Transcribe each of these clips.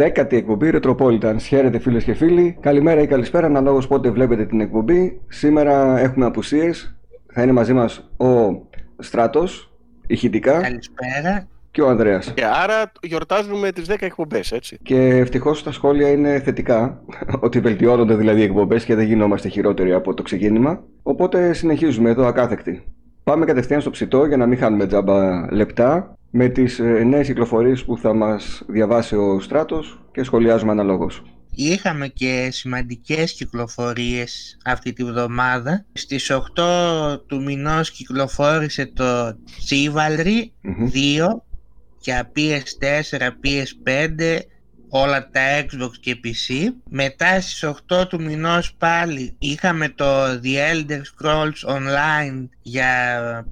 Δέκατη εκπομπή Retropolitans. Χαίρετε φίλες και φίλοι. Καλημέρα ή καλησπέρα, αναλόγως πότε βλέπετε την εκπομπή. Σήμερα έχουμε απουσίες. Θα είναι μαζί μας ο Στράτος, ηχητικά. Καλησπέρα. Και ο Ανδρέας. Και άρα γιορτάζουμε τις 10 εκπομπές, έτσι. Και ευτυχώς τα σχόλια είναι θετικά, ότι βελτιώνονται δηλαδή οι εκπομπές και δεν γινόμαστε χειρότεροι από το ξεκίνημα. Οπότε συνεχίζουμε εδώ ακάθεκτη. Πάμε κατευθείαν στο ψητό για να μην χάνουμε τζάμπα λεπτά με τις ε, νέες κυκλοφορίες που θα μας διαβάσει ο Στράτος και σχολιάζουμε αναλόγως. Είχαμε και σημαντικές κυκλοφορίες αυτή τη βδομάδα. Στις 8 του μηνός κυκλοφόρησε το Chivalry 2 για PS4, PS5, όλα τα Xbox και PC. Μετά στις 8 του μηνός πάλι είχαμε το The Elder Scrolls Online για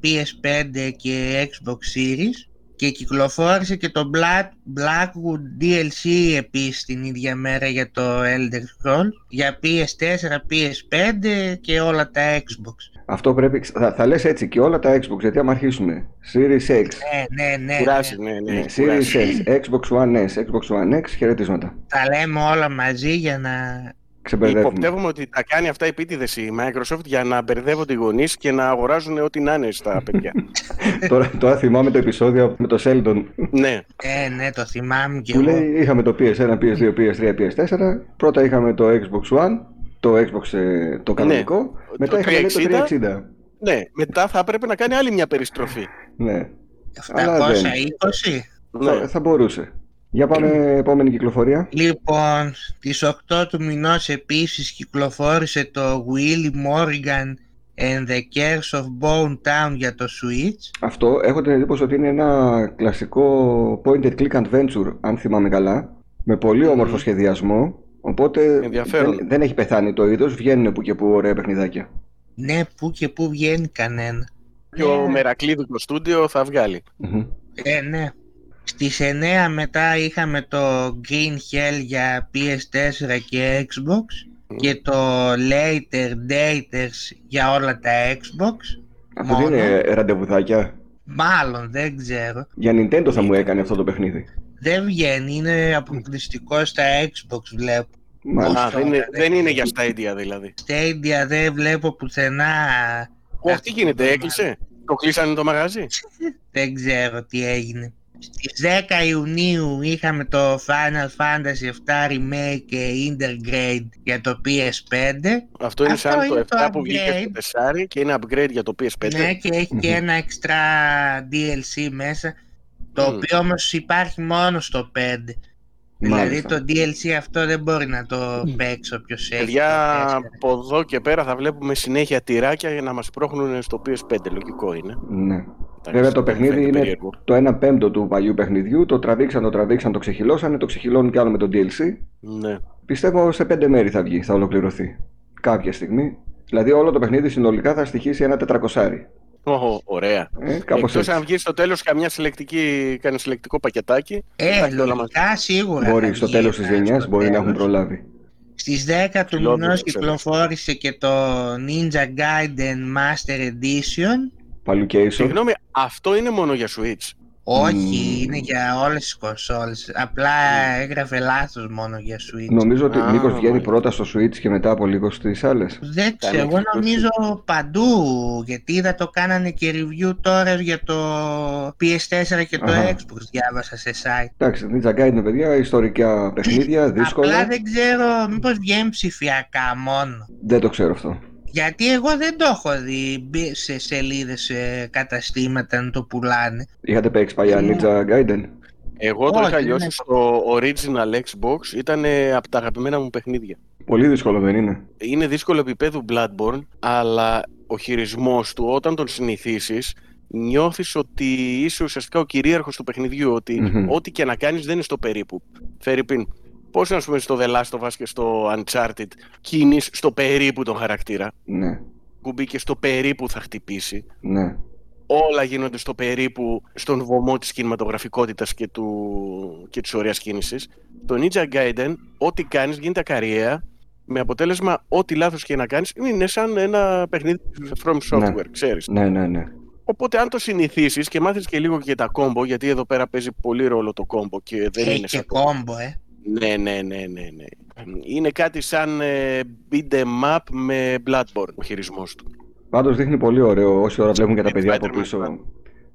PS5 και Xbox Series και κυκλοφόρησε και το Black, Blackwood DLC επίσης την ίδια μέρα για το Elder Scrolls για PS4, PS5 και όλα τα Xbox. Αυτό πρέπει, θα, θα λες έτσι και όλα τα Xbox γιατί άμα αρχίσουμε Series X, Ναι, ναι, ναι. Κουράζει, ναι. ναι, ναι. ναι, κουράζει. Series S, Xbox One S, Xbox One X, χαιρετίσματα. Τα λέμε όλα μαζί για να... Ξεμπερδεύουμε. Υποπτεύουμε ότι τα κάνει αυτά επίτηδες η Microsoft για να μπερδεύονται οι γονείς και να αγοράζουν ό,τι να είναι στα παιδιά. τώρα, τώρα θυμάμαι το επεισόδιο με το Sheldon ναι, Ε, ναι, το θυμάμαι και που εγώ. λέει είχαμε το PS1, PS2, PS3, PS4. Πρώτα είχαμε το Xbox One, το Xbox ε, το κανονικό. Μετά Το είχαμε λέει, το 360. 360. ναι. Μετά θα έπρεπε να κάνει άλλη μια περιστροφή. Ναι, Αλλά 720. Ναι. θα, θα μπορούσε. Για πάμε επόμενη κυκλοφορία. Λοιπόν, στις 8 του μηνός επίσης κυκλοφόρησε το Willy Morgan and the Curse of Bone Town για το Switch. Αυτό έχω την εντύπωση ότι είναι ένα κλασικό point and click adventure, αν θυμάμαι καλά, με πολύ όμορφο Μμμ. σχεδιασμό. Οπότε Ενδιαφέρον. δεν, δεν έχει πεθάνει το είδος, βγαίνουν που και που ωραία παιχνιδάκια. Ναι, που και που βγαίνει κανένα. Και ο Μερακλείδου το στούντιο θα βγάλει. Μμμ. Ε, ναι. Στις 9 μετά είχαμε το Green Hell για PS4 και Xbox και το Later Daters για όλα τα Xbox. Αυτό δεν Μόνο. είναι ραντεβουδάκια. Μάλλον, δεν ξέρω. Για Nintendo θα μου έκανε αυτό το παιχνίδι. Δεν βγαίνει, είναι αποκλειστικό στα Xbox βλέπω. Μάλιστα. Α, δεν, είναι, δεν είναι για Stadia δηλαδή. Stadia δεν βλέπω πουθενά, Ω, τι γίνεται, έκλεισε; Το κλείσανε το μαγαζί; δεν ξέρω τι έγινε. Στις 10 Ιουνίου είχαμε το Final Fantasy 7 Remake και Intergrade για το PS5. Αυτό είναι Αυτό σαν είναι το το 7 που βγήκε στο 4 και είναι upgrade για το PS5. Ναι, και έχει και ένα extra DLC μέσα, το Μμμ. οποίο όμως υπάρχει μόνο στο 5. Δηλαδή Μάλιστα. το DLC αυτό δεν μπορεί να το παίξει όποιος έχει. Παιδιά, το 4. από εδώ και πέρα θα βλέπουμε συνέχεια τυράκια για να μας πρόχνουν στο PS5. Λογικό είναι. Ναι. Εντάξει, Βέβαια το δεν παιχνίδι φαίνεται είναι περίεργο. το 1 πέμπτο του παλιού παιχνιδιού. Το τραβήξαν, το τραβήξαν, το ξεχυλώσανε, το ξεχυλώνουν κι άλλο με το DLC. Ναι. Πιστεύω σε πέντε μέρη θα βγει, θα ολοκληρωθεί. Κάποια στιγμή. Δηλαδή όλο το παιχνίδι συνολικά θα στοιχήσει ένα τετρακοσάρι. Ω, ωραία. Ε, κάπως Εκτός έτσι. αν βγεις στο τέλος καμιά συλλεκτική, κανένα συλλεκτικό πακετάκι. Ε, εντάξει, όλα μαζί. λογικά σίγουρα. Μπορεί θα στο βγει τέλος της ένα γενιάς στο μπορεί να έχουν τέλος. προλάβει. Στις 10 του Φιλόδοξο, μηνός ξέρω. κυκλοφόρησε και το Ninja Gaiden Master Edition. Παλουκέισον. Συγγνώμη, αυτό είναι μόνο για Switch. Όχι, Μμμ. είναι για όλες τις κονσόλες. Απλά έγραφε λάθος μόνο για Switch. Νομίζω ότι Α, μήπως βγαίνει μάλιστα. πρώτα στο Switch και μετά από λίγο στις άλλες. Δεν ξέρω, Κάνει εγώ εκτός. νομίζω παντού, γιατί είδα το κάνανε και review τώρα για το PS4 και το Αχα. Xbox, διάβασα σε site. Εντάξει, Ninja Gaiden, παιδιά, ιστορικά παιχνίδια, Απλά δύσκολα. δεν ξέρω μήπως βγαίνει ψηφιακά μόνο. Δεν το ξέρω αυτό. Γιατί εγώ δεν το έχω δει μπει σε σελίδες σε καταστήματα να το πουλάνε. Είχατε παίξει παλιά Ναι. Ninja Gaiden; Εγώ το Όχι, είχα δεν λιώσει έχω. στο original Xbox. Ήταν από τα αγαπημένα μου παιχνίδια. Πολύ δύσκολο δεν είναι; Είναι δύσκολο επίπεδο Bloodborne, αλλά ο χειρισμός του όταν τον συνηθίσεις νιώθεις ότι είσαι ουσιαστικά ο κυρίαρχος του παιχνιδιού, ότι Μμμ. ό,τι και να κάνεις δεν είναι στο περίπου. Φέρει πίν. Πώς να σου πούμε στο The Last of Us και στο Uncharted κινείς στο περίπου τον χαρακτήρα; Ναι, Κουμπί και στο περίπου θα χτυπήσει. ναι. Όλα γίνονται στο περίπου στον βωμό της κινηματογραφικότητας και, του... και της ωραίας κίνησης. Το Ninja Gaiden, ό,τι κάνεις γίνεται ακαριέα, με αποτέλεσμα ό,τι λάθος και να κάνεις είναι σαν ένα παιχνίδι from software, ξέρεις. Ναι, ναι, ναι. Οπότε αν το συνηθίσεις και μάθεις και λίγο και τα κόμπο, γιατί εδώ πέρα παίζει πολύ ρόλο το κόμπο και δεν Έχει είναι και σαν το... κόμπο, ε. Ναι, ναι, ναι, ναι, ναι. Είναι κάτι σαν ε, beat em up με Bloodborne ο χειρισμός του. Πάντως δείχνει πολύ ωραίο όση ώρα βλέπουν και τα παιδιά από πίσω.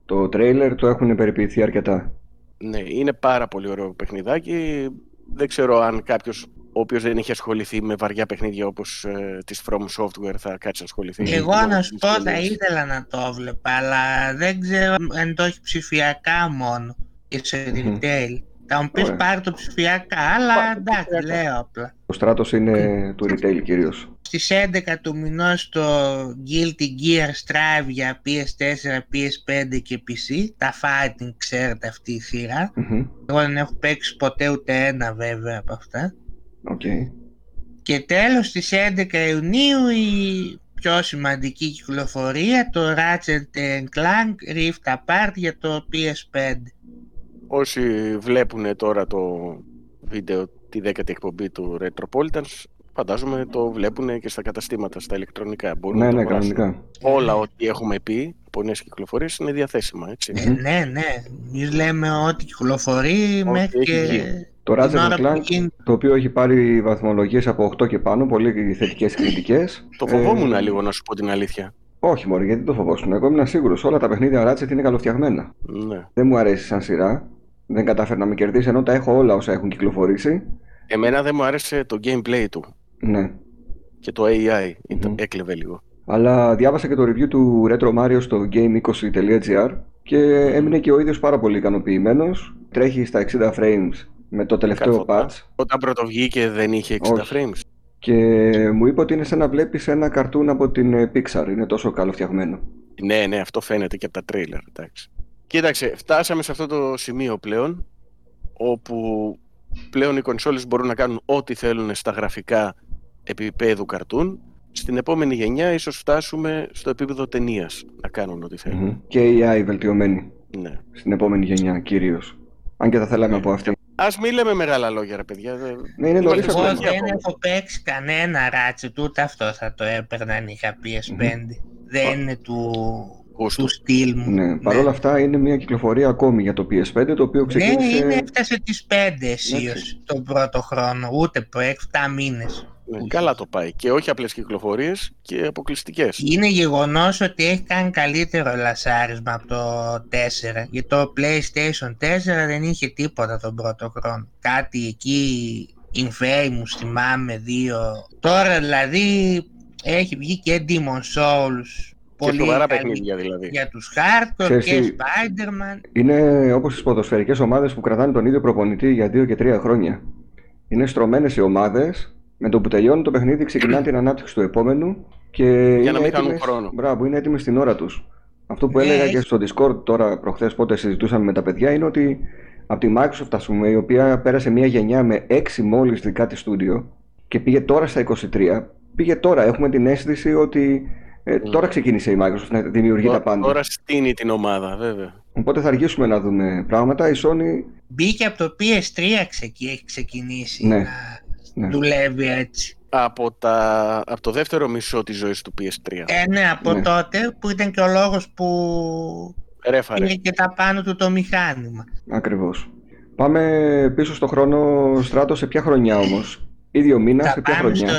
Το τρέιλερ το έχουν περιποιηθεί αρκετά. Ναι, είναι πάρα πολύ ωραίο παιχνιδάκι. Δεν ξέρω αν κάποιος ο οποίο δεν είχε ασχοληθεί με βαριά παιχνίδια όπως ε, της From Software θα κάτσει να ασχοληθεί. Εγώ να σου πω θα ήθελα να το βλέπα, αλλά δεν ξέρω αν το έχει ψηφιακά μόνο και σε retail. Θα μου πεις πάρει το ψηφιακά, αλλά εντάξει, λέω απλά. Ο στράτος είναι του retail κυρίως. Στις 11 του μηνός το Guilty Gear Strive για PS4, PS5 και PC. Τα fighting ξέρετε αυτή η σειρά. Εγώ δεν έχω παίξει ποτέ ούτε ένα βέβαια από αυτά. Okay. Και τέλος στις 11 Ιουνίου η πιο σημαντική κυκλοφορία το Ratchet Clank Rift Apart για το PS5. Όσοι βλέπουν τώρα το βίντεο τη δέκατη εκπομπή του Retropolitans φαντάζομαι το βλέπουν και στα καταστήματα, στα ηλεκτρονικά. Μπορούν ναι, ναι, κανονικά. Όλα ό,τι έχουμε πει από νέες κυκλοφορίες είναι διαθέσιμα, έτσι. Ε, ναι, ναι. Εμείς λέμε ότι κυκλοφορεί μέχρι και... Το Ratchet Clank, το οποίο έχει πάρει βαθμολογίες από 8 και πάνω, πολύ θετικές κριτικές. Το φοβόμουν ε... λίγο να σου πω την αλήθεια. Όχι, Μωρή, γιατί το φοβόσουν. Εγώ ήμουν σίγουρος. Όλα τα παιχνίδια Ratchet είναι καλοφτιαγμένα. Ναι. Δεν μου αρέσει σαν σειρά. Δεν κατάφερε να με κερδίσει ενώ τα έχω όλα όσα έχουν κυκλοφορήσει. Εμένα δεν μου άρεσε το gameplay του. Ναι. Και το AI mm-hmm. έκλεβε λίγο. Αλλά διάβασα και το review του Retro Mario στο game20.gr και έμεινε και ο ίδιος πάρα πολύ ικανοποιημένος. Τρέχει στα 60 frames με το τελευταίο patch. Όταν πρώτο βγήκε δεν είχε 60 frames. Και μου είπε ότι είναι σαν να βλέπεις ένα καρτούν από την ε, Pixar. Είναι τόσο καλοφτιαγμένο. Ναι, ναι, αυτό φαίνεται και από τα τρέιλερ. Εντάξει. Κοίταξε, φτάσαμε σε αυτό το σημείο πλέον όπου πλέον οι κονσόλες μπορούν να κάνουν ό,τι θέλουν στα γραφικά επίπεδου καρτούν. Στην επόμενη γενιά ίσως φτάσουμε στο επίπεδο ταινίας να κάνουν ό,τι θέλουν. Και AI βελτιωμένη. Ναι. Στην επόμενη γενιά κυρίως. Αν και θα θέλαμε ναι. από αυτή. Α μην λέμε μεγάλα λόγια, ρε παιδιά. Ναι, είναι νωρί Εγώ δεν έχω παίξει κανένα ράτσι, ούτε αυτό θα το έπαιρνα αν είχα PS5. Mm-hmm. Δεν είναι του του στυλ μου. Ναι, Παρ' όλα αυτά είναι μια κυκλοφορία ακόμη για το PS5 το οποίο ναι, ξεκίνησε... Ναι, είναι έφτασε τις 5 αισίως τον πρώτο χρόνο, ούτε προ 7 μήνες. Ναι, καλά το πάει και όχι απλές κυκλοφορίες και αποκλειστικές. Είναι γεγονός ότι έχει κάνει καλύτερο λασάρισμα από το 4 γιατί το PlayStation 4 δεν είχε τίποτα τον πρώτο χρόνο. Κάτι εκεί Infamous θυμάμαι δύο. Τώρα δηλαδή έχει βγει και Demon Souls και σοβαρά παιχνίδια δηλαδή. Για τους hardcore και Spider-Man. Είναι όπως τις ποδοσφαιρικές ομάδες που κρατάνε τον ίδιο προπονητή για 2 και 3 χρόνια. Είναι στρωμένες οι ομάδες, με το που τελειώνει το παιχνίδι ξεκινάνε την ανάπτυξη του επόμενου και για να μην κάνουν χρόνο. Μπράβο, είναι έτοιμοι στην ώρα τους. Αυτό που έλεγα και στο Discord τώρα προχθές πότε συζητούσαμε με τα παιδιά είναι ότι από τη Microsoft ας πούμε, η οποία πέρασε μια γενιά με 6 μόλις δικά της στούντιο και πήγε τώρα στα 23, πήγε τώρα. Έχουμε την αίσθηση ότι ε, mm. Τώρα ξεκίνησε η Microsoft να δημιουργεί τώρα, τα πάντα. Τώρα στείνει την ομάδα, βέβαια. Οπότε θα αργήσουμε να δούμε πράγματα. Η Sony. Μπήκε από το PS3 και έχει ξεκινήσει ναι. να ναι. δουλεύει έτσι. Από, τα, από το δεύτερο μισό της ζωής του PS3. Ε, ναι, από ναι. τότε που ήταν και ο λόγος που Ρέφαρε. είναι και τα πάνω του το μηχάνημα. Ακριβώς. Πάμε πίσω στο χρόνο στράτο σε ποια χρονιά όμως; Ίδιο μήνα, σε ποια χρονιά. στο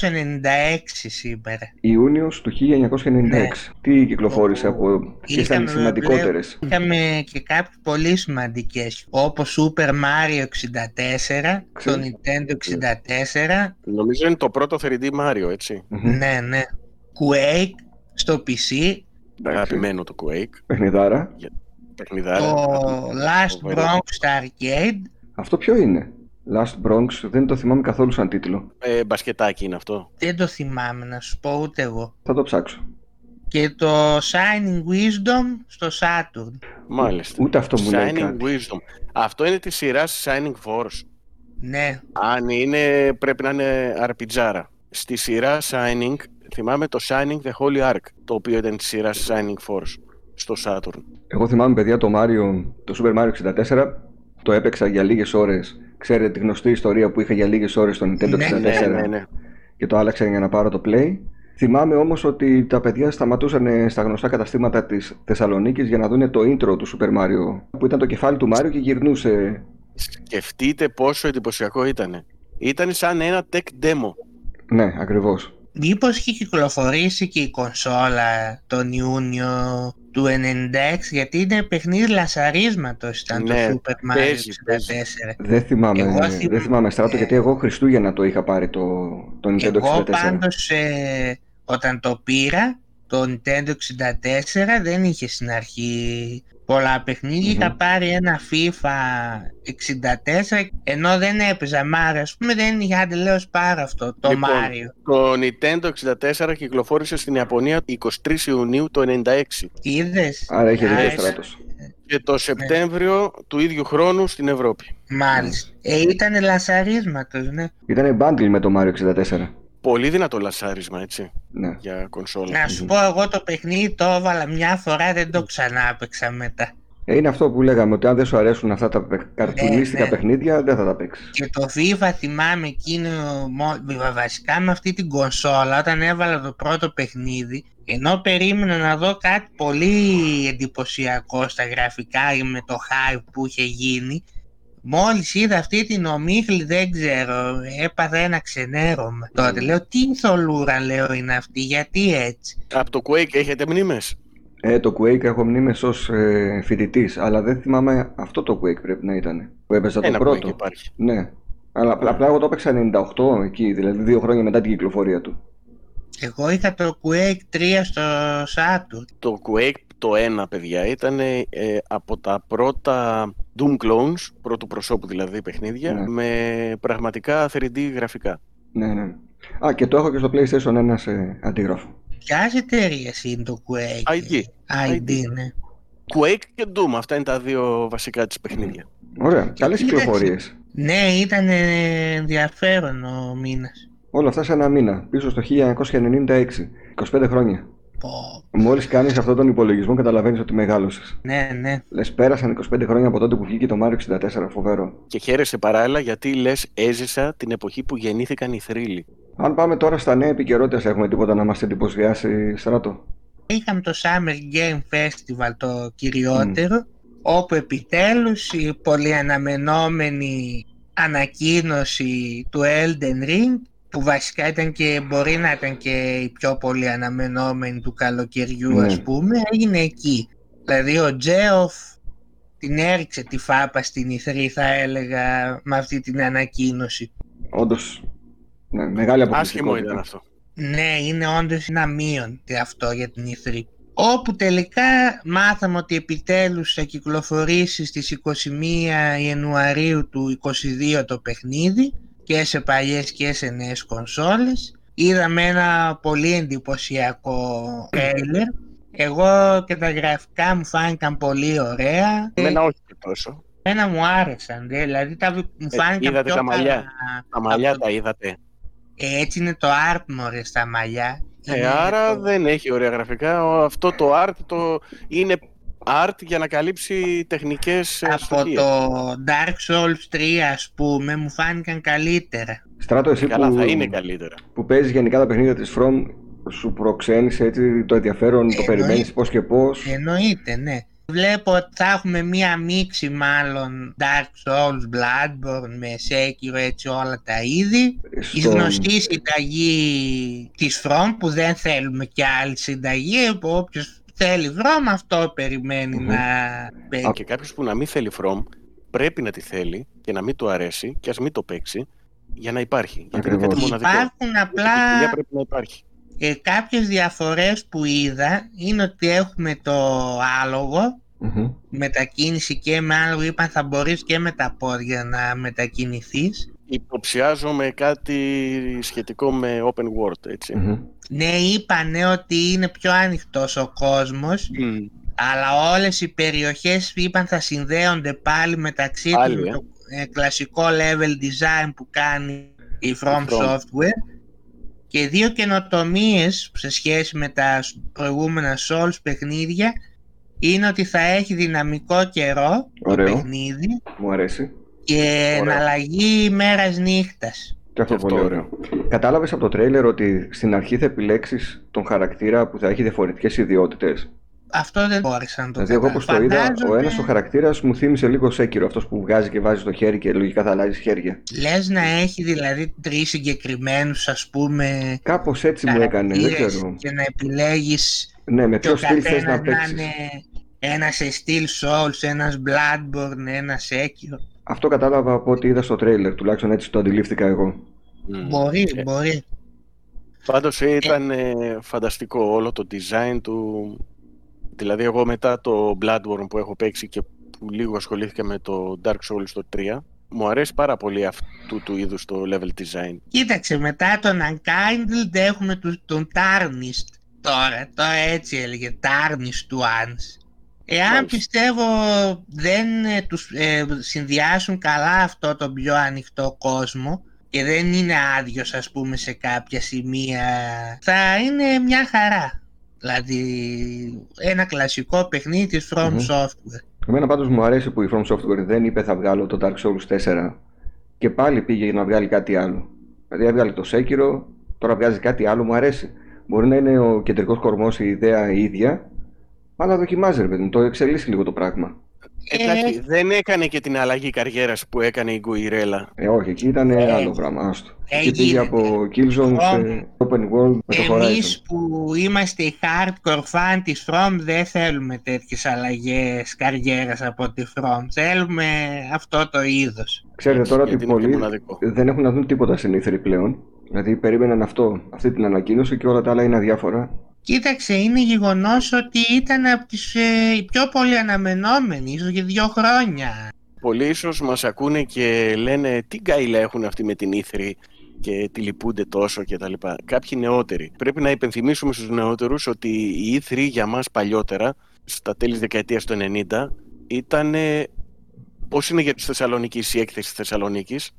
1996 σήμερα. Ιούνιος του 1996. Ναι. Τι κυκλοφόρησε από... Ποιες ήταν οι σημαντικότερες; Είχαμε και κάποιες πολύ σημαντικές, όπως Super Mario 64, το Nintendo 64. Νομίζω είναι το πρώτο 3D Mario, έτσι. ναι, ναι. Quake στο PC. Αγαπημένο το Quake. Παιχνιδάρα. Παιχνιδάρα. Το Last Bronx Arcade. Αυτό ποιο είναι; Last Bronx, δεν το θυμάμαι καθόλου σαν τίτλο. Ε, μπασκετάκι είναι αυτό. Δεν το θυμάμαι, να σου πω ούτε εγώ. Θα το ψάξω. Και το Shining Wisdom στο Saturn. Μάλιστα. Ούτε αυτό μου λέει Shining Wisdom. Αυτό είναι της σειράς Shining Force. Ναι. Αν είναι, πρέπει να είναι αρπιτζάρα. Στη σειρά Shining, θυμάμαι το Shining The Holy Ark, το οποίο ήταν της σειράς Shining Force στο Saturn. Εγώ θυμάμαι, παιδιά, το Mario, το Super Mario 64, το έπαιξα για λίγες ώρες Ξέρετε τη γνωστή ιστορία που είχα για λίγες ώρες στο Nintendo 64 ναι, ναι, ναι, ναι, και το άλλαξα για να πάρω το Play. Θυμάμαι όμως ότι τα παιδιά σταματούσαν στα γνωστά καταστήματα της Θεσσαλονίκης για να δουν το intro του Super Mario που ήταν το κεφάλι του Mario και γυρνούσε Σκεφτείτε πόσο εντυπωσιακό ήταν. Ήταν σαν ένα tech demo. Ναι, ακριβώς. Μήπως είχε κυκλοφορήσει και η κονσόλα τον Ιούνιο του 96 γιατί είναι παιχνίδι λασαρίσματος ήταν Ναι, το Super Mario παίζει, 64. Δεν θυμάμαι, Εγώ δεν θυμ- θυμάμαι στράτο ε, γιατί εγώ Χριστούγεννα το είχα πάρει το, το Nintendo 64. Εγώ πάντως ε, όταν το πήρα το Nintendo 64 δεν είχε στην αρχή πολλά παιχνίδια. Μμμ. Είχα πάρει ένα FIFA 64 ενώ δεν έπαιζα Mario. Ας πούμε δεν είχε άντε λέω πάρω αυτό το Λοιπόν, Mario. Το Nintendo 64 κυκλοφόρησε στην Ιαπωνία 23 Ιουνίου του 96 Είδες; Άρα είχε Α, δίκιο έτσι. στράτος. και το Σεπτέμβριο του ίδιου χρόνου στην Ευρώπη. Μάλιστα. Ε, ήταν λασαρίσματος, ναι. Ήταν bundle με το Mario 64. Πολύ δυνατό λασάρισμα, έτσι, Ναι. για κονσόλα. Να σου πω εγώ το παιχνίδι το έβαλα μια φορά, δεν το ξανά έπαιξα μετά. Ε, είναι αυτό που λέγαμε, ότι αν δεν σου αρέσουν αυτά τα παι- καρτουνίστικα ναι. παιχνίδια, δεν θα τα παίξεις. Και το FIFA θυμάμαι εκείνο, μο- βασικά με αυτή την κονσόλα, όταν έβαλα το πρώτο παιχνίδι, ενώ περίμενα να δω κάτι πολύ εντυπωσιακό στα γραφικά με το hype που είχε γίνει, μόλις είδα αυτή την ομίχλη, δεν ξέρω, έπαθα ένα ξενέρωμα. Τότε λέω, τι θολούρα λέω είναι αυτή, γιατί έτσι; Από το Quake έχετε μνήμες; Ε, το Quake έχω μνήμες ως ε, φοιτητής, αλλά δεν θυμάμαι αυτό το Quake πρέπει να ήταν. Που έπαιζα το Ένα πρώτο. Quake υπάρχει. Ναι. Αλλά απλά, απλά εγώ το έπαιξα 98 εκεί, δηλαδή δύο χρόνια μετά την κυκλοφορία του. Εγώ είχα το Quake 3 στο Saturn. Το Quake το ένα, παιδιά, ήταν ε, από τα πρώτα Doom clones, πρώτου προσώπου δηλαδή παιχνίδια, Ναι. με πραγματικά 3D γραφικά. Ναι, ναι. Α, και το έχω και στο PlayStation 1 σε αντίγραφο. Ποια εταιρεία είναι το Quake? ID. ID, ID. ναι. Quake και Doom, αυτά είναι τα δύο βασικά της παιχνίδια. Ωραία. Καλές κοίταξε. κυκλοφορίες. Ναι, ήταν ε, ενδιαφέρον ο μήνας. Όλα αυτά σε ένα μήνα, πίσω στο 1996. 25 χρόνια. Πω, Μόλις κάνεις αυτόν τον υπολογισμό καταλαβαίνεις ότι μεγάλωσες. ναι, ναι. Λες πέρασαν 25 χρόνια από τότε που βγήκε το Mario 64, φοβερό. Και χαίρεσαι παράλληλα γιατί λες έζησα την εποχή που γεννήθηκαν οι θρύλοι. Αν πάμε τώρα στα νέα επικαιρότητα, έχουμε τίποτα να μας εντυπωσιάσει, Στράτο; Είχαμε το Summer Game Festival το κυριότερο, όπου επιτέλους η πολυαναμενόμενη ανακοίνωση του Elden Ring, που βασικά ήταν και μπορεί να ήταν και η πιο πολύ αναμενόμενη του καλοκαιριού Ναι. ας πούμε, έγινε εκεί. Δηλαδή ο Τζέοφ την έριξε τη φάπα στην Ιθρή θα έλεγα με αυτή την ανακοίνωση. Όντως, ναι, μεγάλη Άσχημο αποκλειστικότητα. ήταν αυτό. Ναι, είναι όντως ένα μείον και αυτό για την E3. Όπου τελικά μάθαμε ότι επιτέλους θα κυκλοφορήσει στις 21 Ιανουαρίου του 22 το παιχνίδι και σε παλιές και σε νέες κονσόλες. Είδαμε ένα πολύ εντυπωσιακό τρέιλερ. Εγώ και τα γραφικά μου φάνηκαν πολύ ωραία. Εμένα όχι και τόσο. Εμένα μου άρεσαν, δε, δηλαδή τα, μου φάνηκαν είδατε πιο τα μαλλιά; καλά Τα μαλλιά από το- τα είδατε. ε, έτσι είναι το art μωρέ στα μαλλιά. Ε, Είναι άρα το- δεν έχει ωραία γραφικά. Ο- Αυτό το art το... είναι art για να καλύψει τεχνικές ε, Από αστοχίες. το Dark Souls 3 ας πούμε μου φάνηκαν καλύτερα. Στράτο, εσύ Καλά, που, θα είναι καλύτερα. που παίζεις γενικά τα παιχνίδια της From, σου προξένησε έτσι το ενδιαφέρον, το Εννοεί- περιμένεις πώς και πώς; Εννοείται ναι. Βλέπω ότι θα έχουμε μία μίξη μάλλον Dark Souls, Bloodborne με Sekiro έτσι όλα τα είδη. Η Στον- γνωστή συνταγή της From που δεν θέλουμε κι άλλη συνταγή. που Όποιος θέλει From αυτό περιμένει Μμμ. να παίξει. Και κάποιος που να μην θέλει From πρέπει να τη θέλει και να μην του αρέσει και ας μην το παίξει για να υπάρχει. Γιατί είναι κάτι Ακριβώς. μοναδικό. Υπάρχουν Η απλά ποικιλία πρέπει να υπάρχει. Ε, κάποιες διαφορές που είδα είναι ότι έχουμε το άλογο, Μμμ. μετακίνηση και με άλογο είπαν θα μπορείς και με τα πόδια να μετακινηθείς. Υποψιάζω με κάτι σχετικό με open world, έτσι. Μμμ. Ναι, είπανε ότι είναι πιο ανοιχτός ο κόσμος, Μμ. αλλά όλες οι περιοχές είπαν θα συνδέονται πάλι μεταξύ τους Πάλι, με ε. το ε, κλασικό level design που κάνει η From From. Software και δύο καινοτομίες σε σχέση με τα σ- προηγούμενα Souls παιχνίδια είναι ότι θα έχει δυναμικό καιρό Ωραίο. το παιχνίδι Μου αρέσει. και Ωραίο. εναλλαγή ημέρας νύχτας. Και αυτό Και αυτό πολύ ωραίο. ωραίο. Κατάλαβες από το τρέιλερ ότι στην αρχή θα επιλέξεις τον χαρακτήρα που θα έχει διαφορετικές ιδιότητες; αυτό δεν μπόρεσα να το Δηλαδή, εγώ όπως το είδα, ο ένας ο χαρακτήρας μου θύμισε λίγο σέκυρο. Αυτός που βγάζει και βάζει το χέρι και λογικά θα αλλάζει χέρια. Λες να έχει δηλαδή τρεις συγκεκριμένους, ας πούμε. Κάπως έτσι μου έκανε, δεν ξέρω. Και να επιλέγεις. Ναι, με ποιο στυλ θες να παίξεις; Ένας σε Steel Souls, ένας Bloodborne, ένας Sekiro. Αυτό κατάλαβα από ό,τι είδα στο τρέιλερ, τουλάχιστον έτσι το αντιλήφθηκα εγώ. Μπορεί, ε, μπορεί. Πάντως ήταν ε, φανταστικό όλο το design του. Δηλαδή εγώ μετά το Bloodborne που έχω παίξει και που λίγο ασχολήθηκα με το Dark Souls το 3, μου αρέσει πάρα πολύ αυτού του είδους το level design. Κοίταξε, μετά τον Unkindled έχουμε τον Tarnished τώρα, τώρα έτσι έλεγε, Tarnished του Ans. Εάν πιστεύω δεν ε, τους ε, συνδυάσουν καλά αυτό το πιο ανοιχτό κόσμο και δεν είναι άδειος ας πούμε σε κάποια σημεία θα είναι μια χαρά. Δηλαδή ένα κλασικό παιχνίδι της From Software. Εμένα πάντως μου αρέσει που η From Software δεν είπε θα βγάλω το Dark Souls 4 και πάλι πήγε να βγάλει κάτι άλλο. Δηλαδή έβγαλε το Sekiro, τώρα βγάζει κάτι άλλο, μου αρέσει. Μπορεί να είναι ο κεντρικός κορμός η ιδέα η ίδια, αλλά δοκιμάζει, ρε παιδί το εξελίσσει λίγο το πράγμα. Εντάξει, ε, δεν έκανε και την αλλαγή καριέρας που έκανε η Γκουιρέλα. Ε, όχι, εκεί ήταν ε, άλλο πράγμα. Άστο. Εκεί πήγε από Killzone σε Open World με το Horizon. Εμείς που είμαστε οι hardcore fan της From δεν θέλουμε τέτοιες αλλαγές καριέρας από τη From. Θέλουμε αυτό το είδος. Ξέρετε τώρα ότι πολλοί δεν έχουν να δουν τίποτα στην πλέον. Δηλαδή περίμεναν αυτό, αυτή την ανακοίνωση και όλα τα άλλα είναι αδιάφορα. Κοίταξε, είναι γεγονός ότι ήταν από τις ε, πιο πολύ αναμενόμενοι, ίσως για δύο χρόνια. Πολλοί ίσως μας ακούνε και λένε τι γκάιλα έχουν αυτοί με την Ήθρη και τη λυπούνται τόσο κτλ. Κάποιοι νεότεροι. Πρέπει να υπενθυμίσουμε στους νεότερους ότι η Ήθρη για μας παλιότερα, στα τέλη της δεκαετίας του 90, ήταν πώς είναι για τους Θεσσαλονίκης η έκθεση της Θεσσαλονίκης,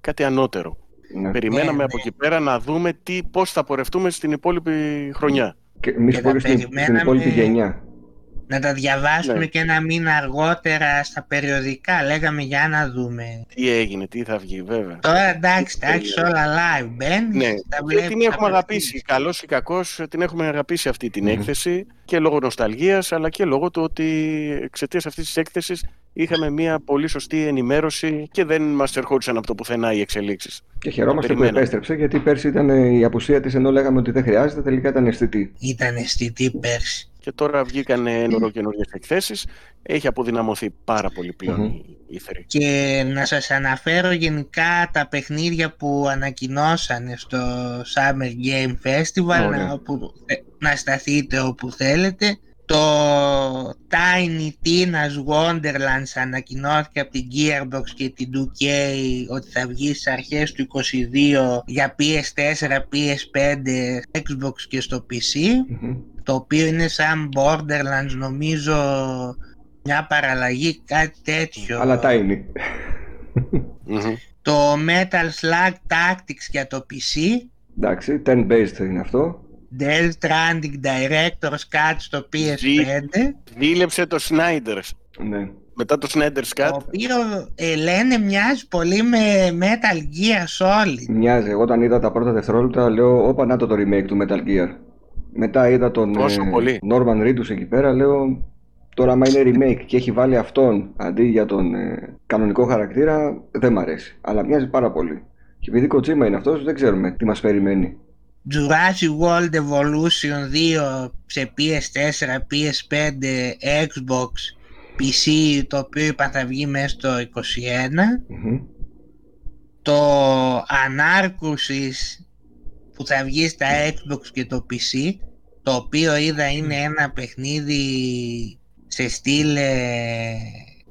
κάτι ανώτερο. Ναι. Περιμέναμε ναι, από ναι. εκεί πέρα να δούμε τι, πώς θα πορευτούμε στην υπόλοιπη χρονιά. Και εμεί στην, στην υπόλοιπη γενιά. Να τα διαβάσουμε ναι. και ένα μήνα αργότερα στα περιοδικά. Λέγαμε για να δούμε. Τι έγινε, τι θα βγει, βέβαια. Τώρα εντάξει, τα έχεις όλα live. Μπαίνεις. Ναι, τα την έχουμε αγαπήσει. Καλός ή κακός, την έχουμε αγαπήσει αυτή την έκθεση και λόγω νοσταλγίας, αλλά και λόγω του ότι εξαιτίας αυτής της έκθεσης είχαμε μια πολύ σωστή ενημέρωση και δεν μας ερχόντουσαν από το πουθενά οι εξελίξεις. Και χαιρόμαστε που επέστρεψε, γιατί πέρσι ήταν η απουσία της ενώ λέγαμε ότι δεν χρειάζεται, τελικά ήταν αισθητή. Ήταν αισθητή πέρσι. Και τώρα βγήκαν ενωρό καινούργιε εκθέσεις. Έχει αποδυναμωθεί πάρα πολύ πλέον η Θερή. Και να σας αναφέρω γενικά τα παιχνίδια που ανακοινώσανε στο Summer Game Festival, να, όπου, να σταθείτε όπου θέλετε. Το Tiny Tina's Wonderlands ανακοινώθηκε από την Gearbox και την 2K ότι θα βγει στις αρχές του 22 για PS4, PS5, Xbox και στο PC το οποίο είναι σαν Borderlands νομίζω μια παραλλαγή κάτι τέτοιο αλλά Tiny το Metal Slug Tactics για το PC εντάξει, 10-based είναι αυτό Death Stranding Director's Cut στο PS5. Δίλεψε το Snyder's. Ναι. Μετά το Snyder's Cut. Το οποίο ε, λένε μοιάζει πολύ με Metal Gear Solid. Μοιάζει. Εγώ όταν είδα τα πρώτα δευτερόλεπτα λέω όπα να το το remake του Metal Gear. Μετά είδα τον ε, Norman Reedus εκεί πέρα λέω τώρα άμα είναι remake και έχει βάλει αυτόν αντί για τον ε, κανονικό χαρακτήρα δεν μ' αρέσει. Αλλά μοιάζει πάρα πολύ. Και επειδή κοτσίμα είναι αυτός δεν ξέρουμε τι μας περιμένει. Jurassic World Evolution 2 σε PS4, PS5, Xbox, PC το οποίο είπα θα βγει μέσα στο 21 το Anarchus που θα βγει στα Xbox και το PC το οποίο είδα είναι ένα παιχνίδι σε στυλ ε,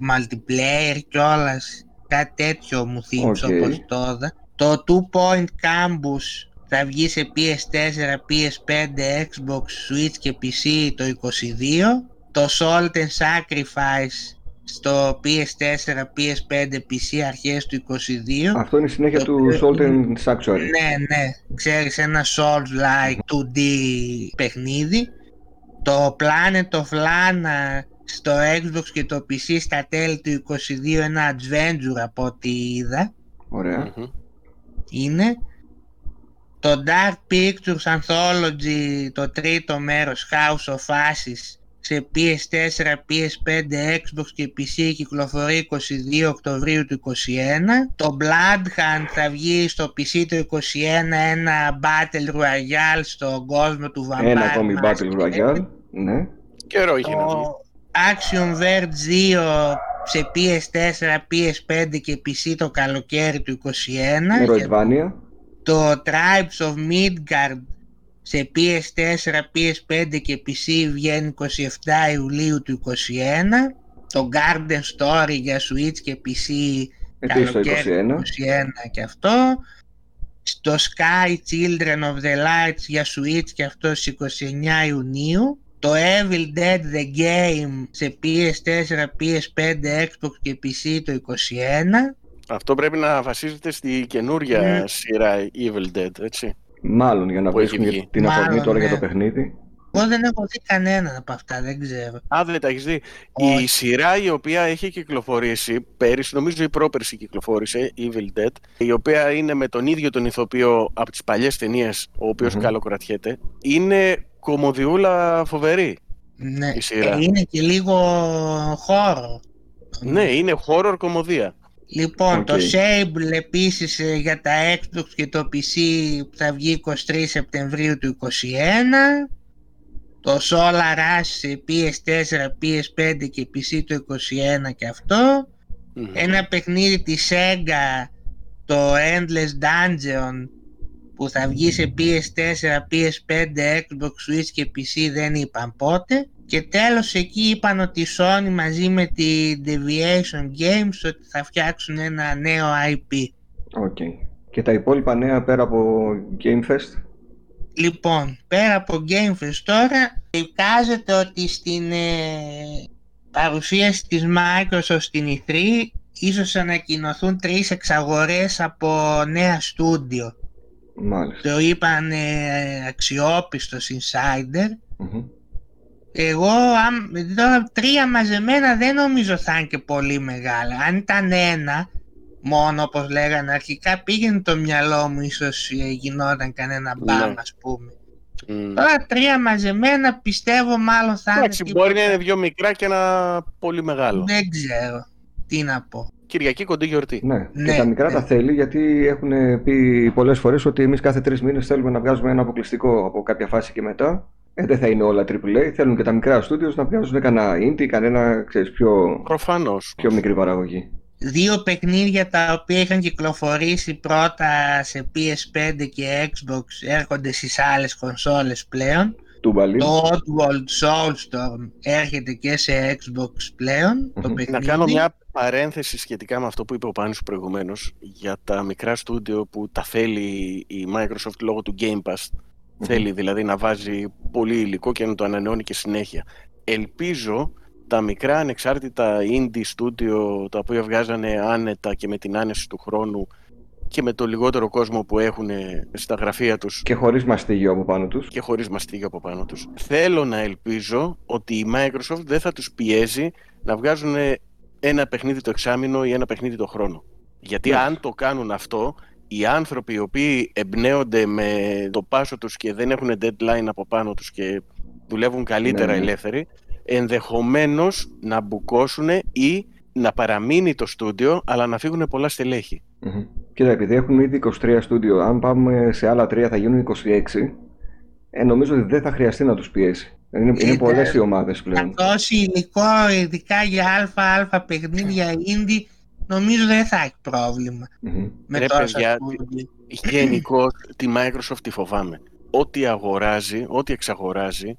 multiplayer κιόλας κάτι τέτοιο μου θύμισε okay. όπως το το Two Point Campus θα βγει σε PS4, PS5, Xbox, Switch και PC το 22. Το Salt and Sacrifice στο PS4, PS5, PC αρχές του 22. Αυτό είναι η συνέχεια το του Salt and Sanctuary. Ναι, ναι. Ξέρεις, ένα Souls-like 2D παιχνίδι. Το Planet of Lana στο Xbox και το PC στα τέλη του 22 ένα adventure από ό,τι είδα. Είναι. Το Dark Pictures Anthology, το τρίτο μέρος, House of Ashes, σε PS4, PS5, Xbox και PC κυκλοφορεί 22 Οκτωβρίου του 2021. Το Blood Hunt θα βγει στο PC το 2021 ένα Battle Royale στον κόσμο του Vampire Ένα ακόμη Battle Royale, ναι. Καιρό είχε να Το Action Verge 2 σε PS4, PS5 και PC το καλοκαίρι του 2021. Metroidvania. Το Tribes of Midgard σε PS4, PS5 και PC βγαίνει 27 Ιουλίου του 2021. Το Garden Story για Switch και PC Επίσης το καλοκαίρι του 2021 και αυτό. Στο Sky Children of the Lights για Switch και αυτό στις 29 Ιουνίου. Το Evil Dead The Game σε PS4, PS5, Xbox και PC το 2021. Αυτό πρέπει να βασίζεται στη καινούρια Ναι. σειρά Evil Dead, έτσι. Μάλλον για να Που έχει βρίσκουν βγει. την αφορμή Μάλλον, τώρα για ναι. το παιχνίδι. Εγώ δεν έχω δει κανέναν από αυτά, δεν ξέρω. Α, δεν τα έχεις δει. Όχι. Η σειρά η οποία έχει κυκλοφορήσει πέρυσι, νομίζω ή πρόπερσι κυκλοφόρησε, Evil Dead, η οποία είναι με τον ίδιο τον ηθοποιό από τις παλιές ταινίες, ο οποίος Μμμ. καλοκρατιέται, είναι κωμωδιούλα φοβερή. Ναι, Η σειρά. ε, είναι και λίγο horror. Ναι, είναι horror κωμωδία. Λοιπόν, Οκ. το Sable επίσης ε, για τα Xbox και το PC θα βγει 23 Σεπτεμβρίου του 2021. Το Solar Rush σε PS4, PS5 και PC το 2021 και αυτό. Μμμ. Ένα παιχνίδι της Sega, το Endless Dungeon, που θα βγει σε PS4, PS5, Xbox, Switch και PC δεν είπαν πότε. Και τέλος εκεί είπαν ότι η Sony μαζί με τη Deviation Games ότι θα φτιάξουν ένα νέο IP. OK. Και τα υπόλοιπα νέα πέρα από Game Fest; Λοιπόν, πέρα από Game Fest τώρα, εικάζεται ότι στην ε, παρουσίαση της Microsoft στην E3 ίσως ανακοινωθούν τρεις εξαγορές από νέα στούντιο. Μάλιστα. Το είπαν ε, αξιόπιστος insider. Μμμ. Εγώ αμ- τώρα τρία μαζεμένα δεν νομίζω θα είναι και πολύ μεγάλα. Αν ήταν ένα μόνο όπως λέγανε αρχικά πήγαινε το μυαλό μου ίσως ε, γινόταν κανένα μπαμ Ναι. ας πούμε. Μμ. Τώρα τρία μαζεμένα πιστεύω μάλλον θα είναι Εντάξει, τίποτα. μπορεί να είναι δύο μικρά και ένα πολύ μεγάλο. Δεν ξέρω τι να πω. Κυριακή κοντή γιορτή. Ναι. Ναι, και τα μικρά ναι. τα θέλει γιατί έχουν πει πολλές φορές ότι εμείς κάθε τρεις μήνες θέλουμε να βγάζουμε ένα αποκλειστικό από κάποια φάση και μετά. Ε, δεν θα είναι όλα AAA, θέλουν και τα μικρά studios να βγάζουν κανένα indie, κανένα ξέρεις, πιο, Προφανώς. πιο μικρή παραγωγή. Δύο παιχνίδια τα οποία είχαν κυκλοφορήσει πρώτα σε PS5 και Xbox έρχονται στις άλλες κονσόλες πλέον. Τούμπαλι. Το Oddworld Soulstorm έρχεται και σε Xbox πλέον το Μμμ. παιχνίδι. Να κάνω μια παρένθεση σχετικά με αυτό που είπε ο Πάνης προηγουμένως για τα μικρά στούντιο που τα θέλει η Microsoft λόγω του Game Pass. Θέλει δηλαδή να βάζει πολύ υλικό και να το ανανεώνει και συνέχεια. Ελπίζω τα μικρά ανεξάρτητα indie studio τα οποία βγάζανε άνετα και με την άνεση του χρόνου και με το λιγότερο κόσμο που έχουν στα γραφεία τους Και χωρίς μαστίγιο από πάνω τους. και χωρίς μαστίγιο από πάνω τους. Θέλω να ελπίζω ότι η Microsoft δεν θα τους πιέζει να βγάζουν ένα παιχνίδι το εξάμηνο ή ένα παιχνίδι το χρόνο. Γιατί Ναι. αν το κάνουν αυτό, οι άνθρωποι οι οποίοι εμπνέονται με το πάσο τους και δεν έχουν deadline από πάνω τους και δουλεύουν καλύτερα Ναι, ναι. ελεύθεροι, ενδεχομένως να μπουκώσουν ή να παραμείνει το στούντιο, αλλά να φύγουν πολλά στελέχη. Μμμ. Κοίτα, επειδή έχουν ήδη 23 στούντιο, αν πάμε σε άλλα τρία θα γίνουν 26, ε, νομίζω ότι δεν θα χρειαστεί να τους πιέσει. Είναι, είναι Κοίτα, πολλές οι ομάδες πλέον. Θα δώσει υλικό ειδικά για αλφα-αλφα παιχνίδια indie νομίζω δεν θα έχει πρόβλημα Μμμ. με Ρε, τόσα παιδιά, στούντιο. Γενικώ τη Microsoft τη φοβάμαι. Ό,τι αγοράζει, ό,τι εξαγοράζει,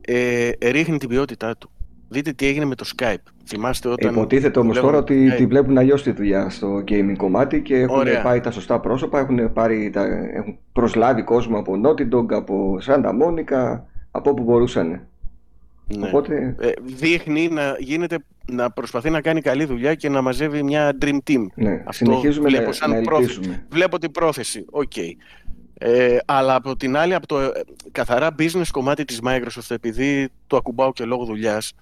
ε, ρίχνει την ποιότητά του. Δείτε τι έγινε με το Skype. Θυμάστε όταν. Υποτίθεται όμως δουλεύαμε τώρα με ότι Skype. τη βλέπουν αλλιώς τη δουλειά στο gaming κομμάτι και έχουν Ωραία. πάει τα σωστά πρόσωπα, έχουν, πάρει τα, έχουν προσλάβει κόσμο από Naughty Dog, από Santa Monica, από όπου μπορούσαν. Ναι. Οπότε, Ε, δείχνει να, γίνεται, να προσπαθεί να κάνει καλή δουλειά και να μαζεύει μια dream team. ναι, Αυτό συνεχίζουμε βλέπω να, σαν να πρόθεση. ελπίσουμε. Βλέπω την πρόθεση. Οκ. Ε, αλλά από την άλλη, από το ε, καθαρά business κομμάτι της Microsoft, επειδή το ακουμπάω και λόγω δουλειάς,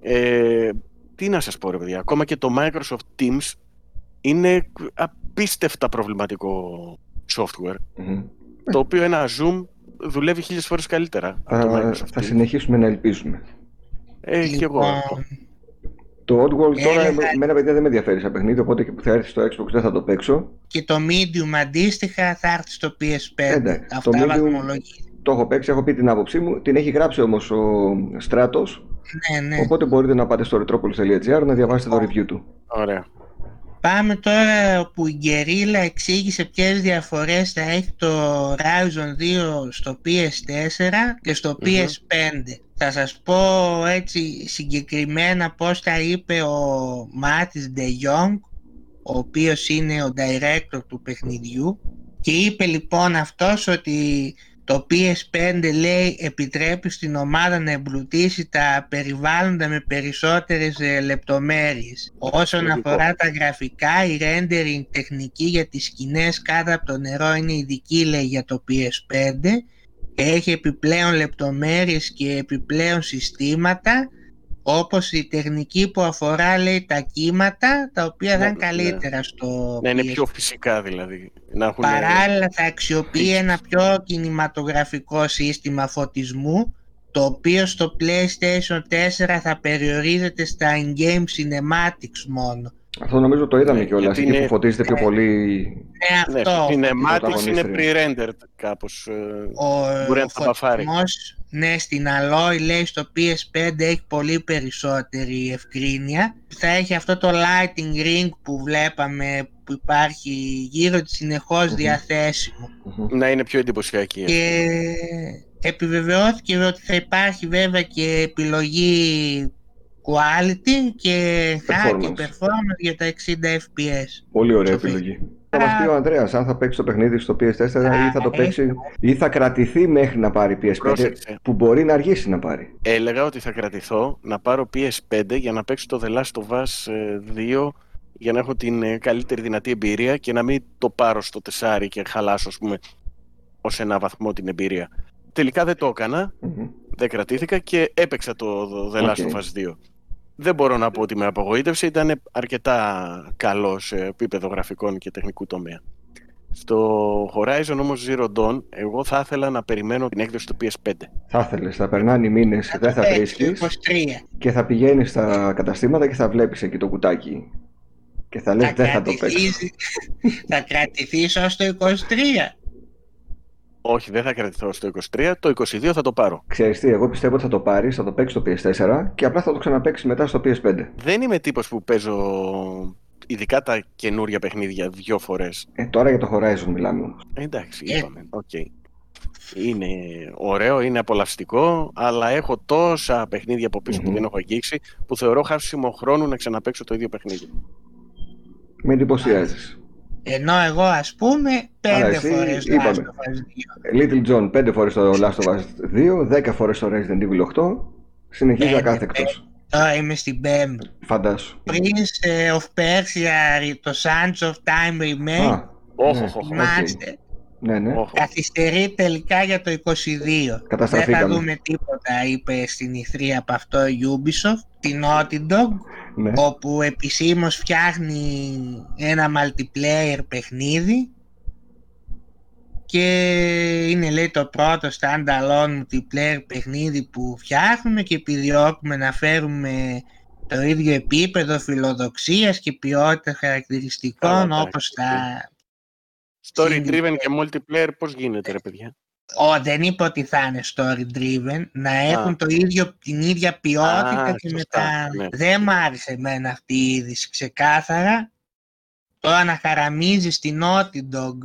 ε, τι να σας πω ρε παιδιά, ακόμα και το Microsoft Teams είναι απίστευτα προβληματικό software, Μμμ. το οποίο ένα Zoom δουλεύει χίλιες φορές καλύτερα από το Θα, Microsoft θα Teams. συνεχίσουμε να ελπίζουμε. Έχει και εγώ. Λοιπόν, Το Oddworld τώρα Έλεγα- εμένα παιδιά δεν με ενδιαφέρει σαν παιχνίδι, οπότε και που θα έρθει στο Xbox δεν θα το παίξω. και το Medium αντίστοιχα θα έρθει στο PS5. Εντάξει, το Αυτά Medium- βαθμολογεί. Το έχω παίξει, έχω πει την άποψή μου. Την έχει γράψει όμως ο Στράτος. Ναι, ναι. Οπότε μπορείτε να πάτε στο retropolis.gr να διαβάσετε το review του. Ωραία. Πάμε τώρα όπου η Guerrilla εξήγησε ποιες διαφορές θα έχει το Horizon 2 στο PS4 και στο Μμμ. PS5. Θα σας πω έτσι συγκεκριμένα πώς τα είπε ο Μάτις De Jong, ο οποίος είναι ο director του παιχνιδιού και είπε λοιπόν αυτός ότι το PS5 λέει επιτρέπει στην ομάδα να εμπλουτίσει τα περιβάλλοντα με περισσότερες ε, λεπτομέρειες. Όσον Λογικό. αφορά τα γραφικά, η rendering τεχνική για τις σκηνές κάτω από το νερό είναι ειδική λέει για το PS5 και έχει επιπλέον λεπτομέρειες και επιπλέον συστήματα όπως η τεχνική που αφορά λέει τα κύματα τα οποία θα Ναι, είναι καλύτερα στο Να είναι PS5. πιο φυσικά δηλαδή. Να έχουν... Παράλληλα θα αξιοποιεί features. ένα πιο κινηματογραφικό σύστημα φωτισμού το οποίο στο PlayStation 4 θα περιορίζεται στα in-game cinematics μόνο. Αυτό νομίζω το είδαμε Ναι, κιόλας. γιατί Εκεί που είναι- φωτίζεται πιο Ναι. πολύ. Ναι, Ναι, αυτό. το cinematics είναι πρωταγωνίστρια. pre-rendered κάπως. ε, Ο, Μπορεί ο να τα μπαφάρει. φωτισμός, ναι, στην Alloy λέει στο PS5 έχει πολύ περισσότερη ευκρίνεια. Θα έχει αυτό το lighting ring που βλέπαμε που υπάρχει γύρω της συνεχώς Μμμ. διαθέσιμο. Μμμ. Να είναι πιο εντυπωσιακή. Και επιβεβαιώθηκε ότι θα υπάρχει βέβαια και επιλογή quality και high και Performance. performance για τα 60 fps. Πολύ ωραία Σοφή. επιλογή. Θα μας πει ο Ανδρέας αν θα παίξει το παιχνίδι στο PS4 ή θα το Α, παίξει ή θα κρατηθεί μέχρι να πάρει PS5 Πρόσεξε. που μπορεί να αργήσει να πάρει. Έλεγα ότι θα κρατηθώ να πάρω PS5 για να παίξω το The Last of Us ε, 2 για να έχω την ε, καλύτερη δυνατή εμπειρία και να μην το πάρω στο τεσάρι και χαλάσω ας πούμε ως ένα βαθμό την εμπειρία. Τελικά δεν το έκανα, Μμμ. δεν κρατήθηκα και έπαιξα το The Last OK. of Us 2. Δεν μπορώ να πω ότι με απογοήτευσε, ήταν αρκετά καλό σε επίπεδο γραφικών και τεχνικού τομέα. Στο Horizon όμως Zero Dawn, εγώ θα ήθελα να περιμένω την έκδοση του PS5. Θα ήθελες, θα περνάνε οι μήνες, δεν θα βρίσκεις 23. και θα πηγαίνεις στα καταστήματα και θα βλέπεις εκεί το κουτάκι. Και θα λες δεν θα το παίξω. κρατηθείς- θα κρατηθείς ως το 23. Όχι, δεν θα κρατηθώ στο 23, το 22 θα το πάρω. Ξέρεις τι, εγώ πιστεύω ότι θα το πάρεις, θα το παίξεις στο PS4 και απλά θα το ξαναπαίξεις μετά στο PS5. Δεν είμαι τύπος που παίζω ειδικά τα καινούρια παιχνίδια δύο φορές. Ε, τώρα για το Horizon μιλάμε όμως. Εντάξει, Ε. είπαμε. Οκ. Είναι ωραίο, είναι απολαυστικό, αλλά έχω τόσα παιχνίδια από πίσω Μμμ. που δεν έχω αγγίξει που θεωρώ χάσιμο χρόνου να ξαναπαίξω το ίδιο παιχνίδι. Με εντυπωσιάζεις. Ενώ εγώ ας πούμε πέντε εσύ, φορές το είπαμε. Last of Us 2. Little John 5 φορές το Last of Us 2, 10 φορές το Resident Evil 8. Συνεχίζει Πέντε, ακάθεκτος. Τώρα είμαι στην πέμπτη. Φαντάσου. Prince ε, of Persia, το Sands of Time Remake, Α, Όχι, ναι. όχι, όχι. θυμάστε, ναι, ναι. όχι. καθυστερεί τελικά για το 22. Δεν θα Καταστραφήκαμε. δούμε τίποτα, είπε στην E3 από αυτό η Ubisoft, την Naughty Dog, Ναι. όπου επισήμως φτιάχνει ένα multiplayer παιχνίδι και είναι λέει το πρώτο standalone multiplayer παιχνίδι που φτιάχνουμε και επιδιώκουμε να φέρουμε το ίδιο επίπεδο φιλοδοξίας και ποιότητα χαρακτηριστικών Καλά, εντάξει. όπως τα... Story Single driven και multiplayer πώς γίνεται ρε παιδιά; Ω, δεν είπε ότι θα είναι story driven, να έχουν το ίδιο, την ίδια ποιότητα Α, και σωστά, μετά. ναι. Δεν μ' άρεσε εμένα αυτή η είδηση ξεκάθαρα. Τώρα να χαραμίζεις στην Naughty Dog,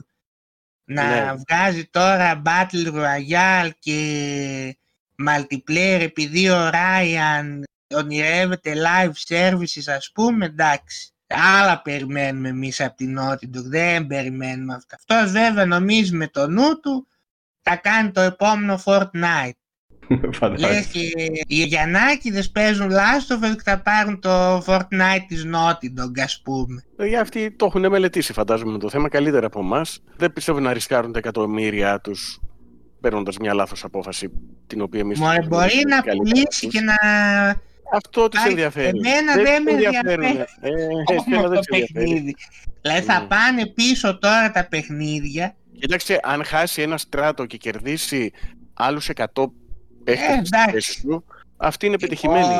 να Ναι. βγάζει τώρα Battle Royale και multiplayer επειδή ο Ryan ονειρεύεται live services ας πούμε, εντάξει. Άλλα περιμένουμε εμείς από την Naughty Dog, δεν περιμένουμε αυτά. Αυτός βέβαια νομίζει με το νου του θα κάνει το επόμενο Fortnite. Λες Φαντάζομαι. και οι Γιαννάκηδες παίζουν Last of Us και θα πάρουν το Fortnite της Naughty Dog ας πούμε. Για αυτοί το έχουν μελετήσει φαντάζομαι το θέμα καλύτερα από εμάς. Δεν πιστεύω να ρισκάρουν τα εκατομμύρια τους παίρνοντας μια λάθος απόφαση την οποία εμείς Μωρέ τους μπορεί γνωρίζουμε να καλύτερα πουλήσει από και τους. να Αυτό τους Πάρει- ενδιαφέρει. εμένα δεν με τους ενδιαφέρει. Ε, εσένα όμως δεν το τους ενδιαφέρει. παιχνίδι. Δηλαδή θα Ναι. πάνε πίσω τώρα τα παιχνίδια. Κοίταξε, αν χάσει ένα στράτο και κερδίσει άλλους 100 παίχτες εντάξει. στη θέση σου, Αυτή είναι πετυχημένη.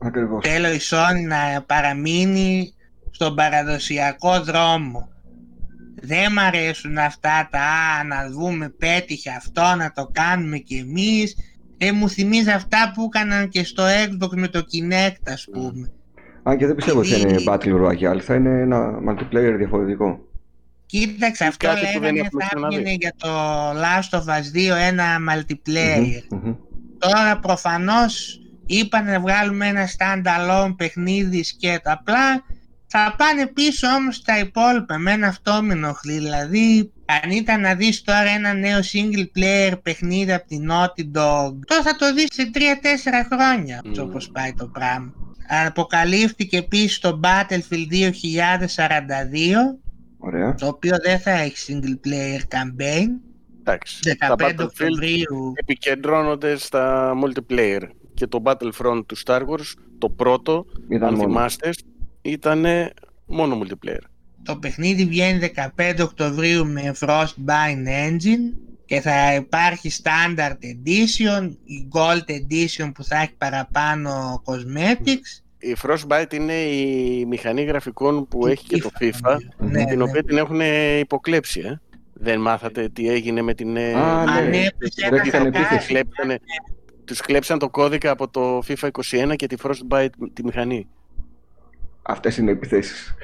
Ακριβώς. Θέλω η Sony να παραμείνει στον παραδοσιακό δρόμο. Δεν μ' αρέσουν αυτά τα «Α, να δούμε πέτυχε αυτό, να το κάνουμε κι εμείς». Ε, μου θυμίζει αυτά που έκαναν και στο Xbox με το Kinect, ας πούμε. Αν και δεν πιστεύω ότι θα είναι Battle Royale, θα είναι ένα multiplayer διαφορετικό. Κοίταξε, αυτό Κάτι που δεν λέγανε έχουμε θα ξαναδεί. έβγαινε για το Last of Us 2 ένα multiplayer. Μμμ, μμμ. Τώρα προφανώς είπαν να βγάλουμε ένα stand-alone παιχνίδι σκέτο. Απλά θα πάνε πίσω όμως στα υπόλοιπα. Εμένα αυτό με ενοχλεί. Δηλαδή, αν ήταν να δεις τώρα ένα νέο single player παιχνίδι από την Naughty Dog, τώρα θα το δεις σε 3-4 χρόνια, Μμμ. όπως πάει το πράγμα. Αποκαλύφθηκε επίσης το Battlefield 2042, Ωραία. το οποίο δεν θα έχει single player campaign. Εντάξει. Τα 15 Battlefield Οκτωβρίου επικεντρώνονται στα multiplayer. Και το Battlefront του Star Wars, το πρώτο, Ήταν αν μόνο. θυμάστε, ήταν μόνο multiplayer. Το παιχνίδι βγαίνει 15 Οκτωβρίου με Frostbite Engine και θα υπάρχει Standard Edition, η Gold Edition που θα έχει παραπάνω cosmetics. Η Frostbite είναι η μηχανή γραφικών που έχει και το FIFA, Ναι, την ναι. οποία την έχουν υποκλέψει. Ε. Δεν μάθατε τι έγινε με την... ε, Α, ναι. Ανέπεσε Δεν ένα είχαν χαρτάκι. επίθεση. Κλέψανε, τους κλέψαν το κώδικα από το FIFA 21 και τη Frostbite τη μηχανή. Αυτές είναι οι επιθέσεις.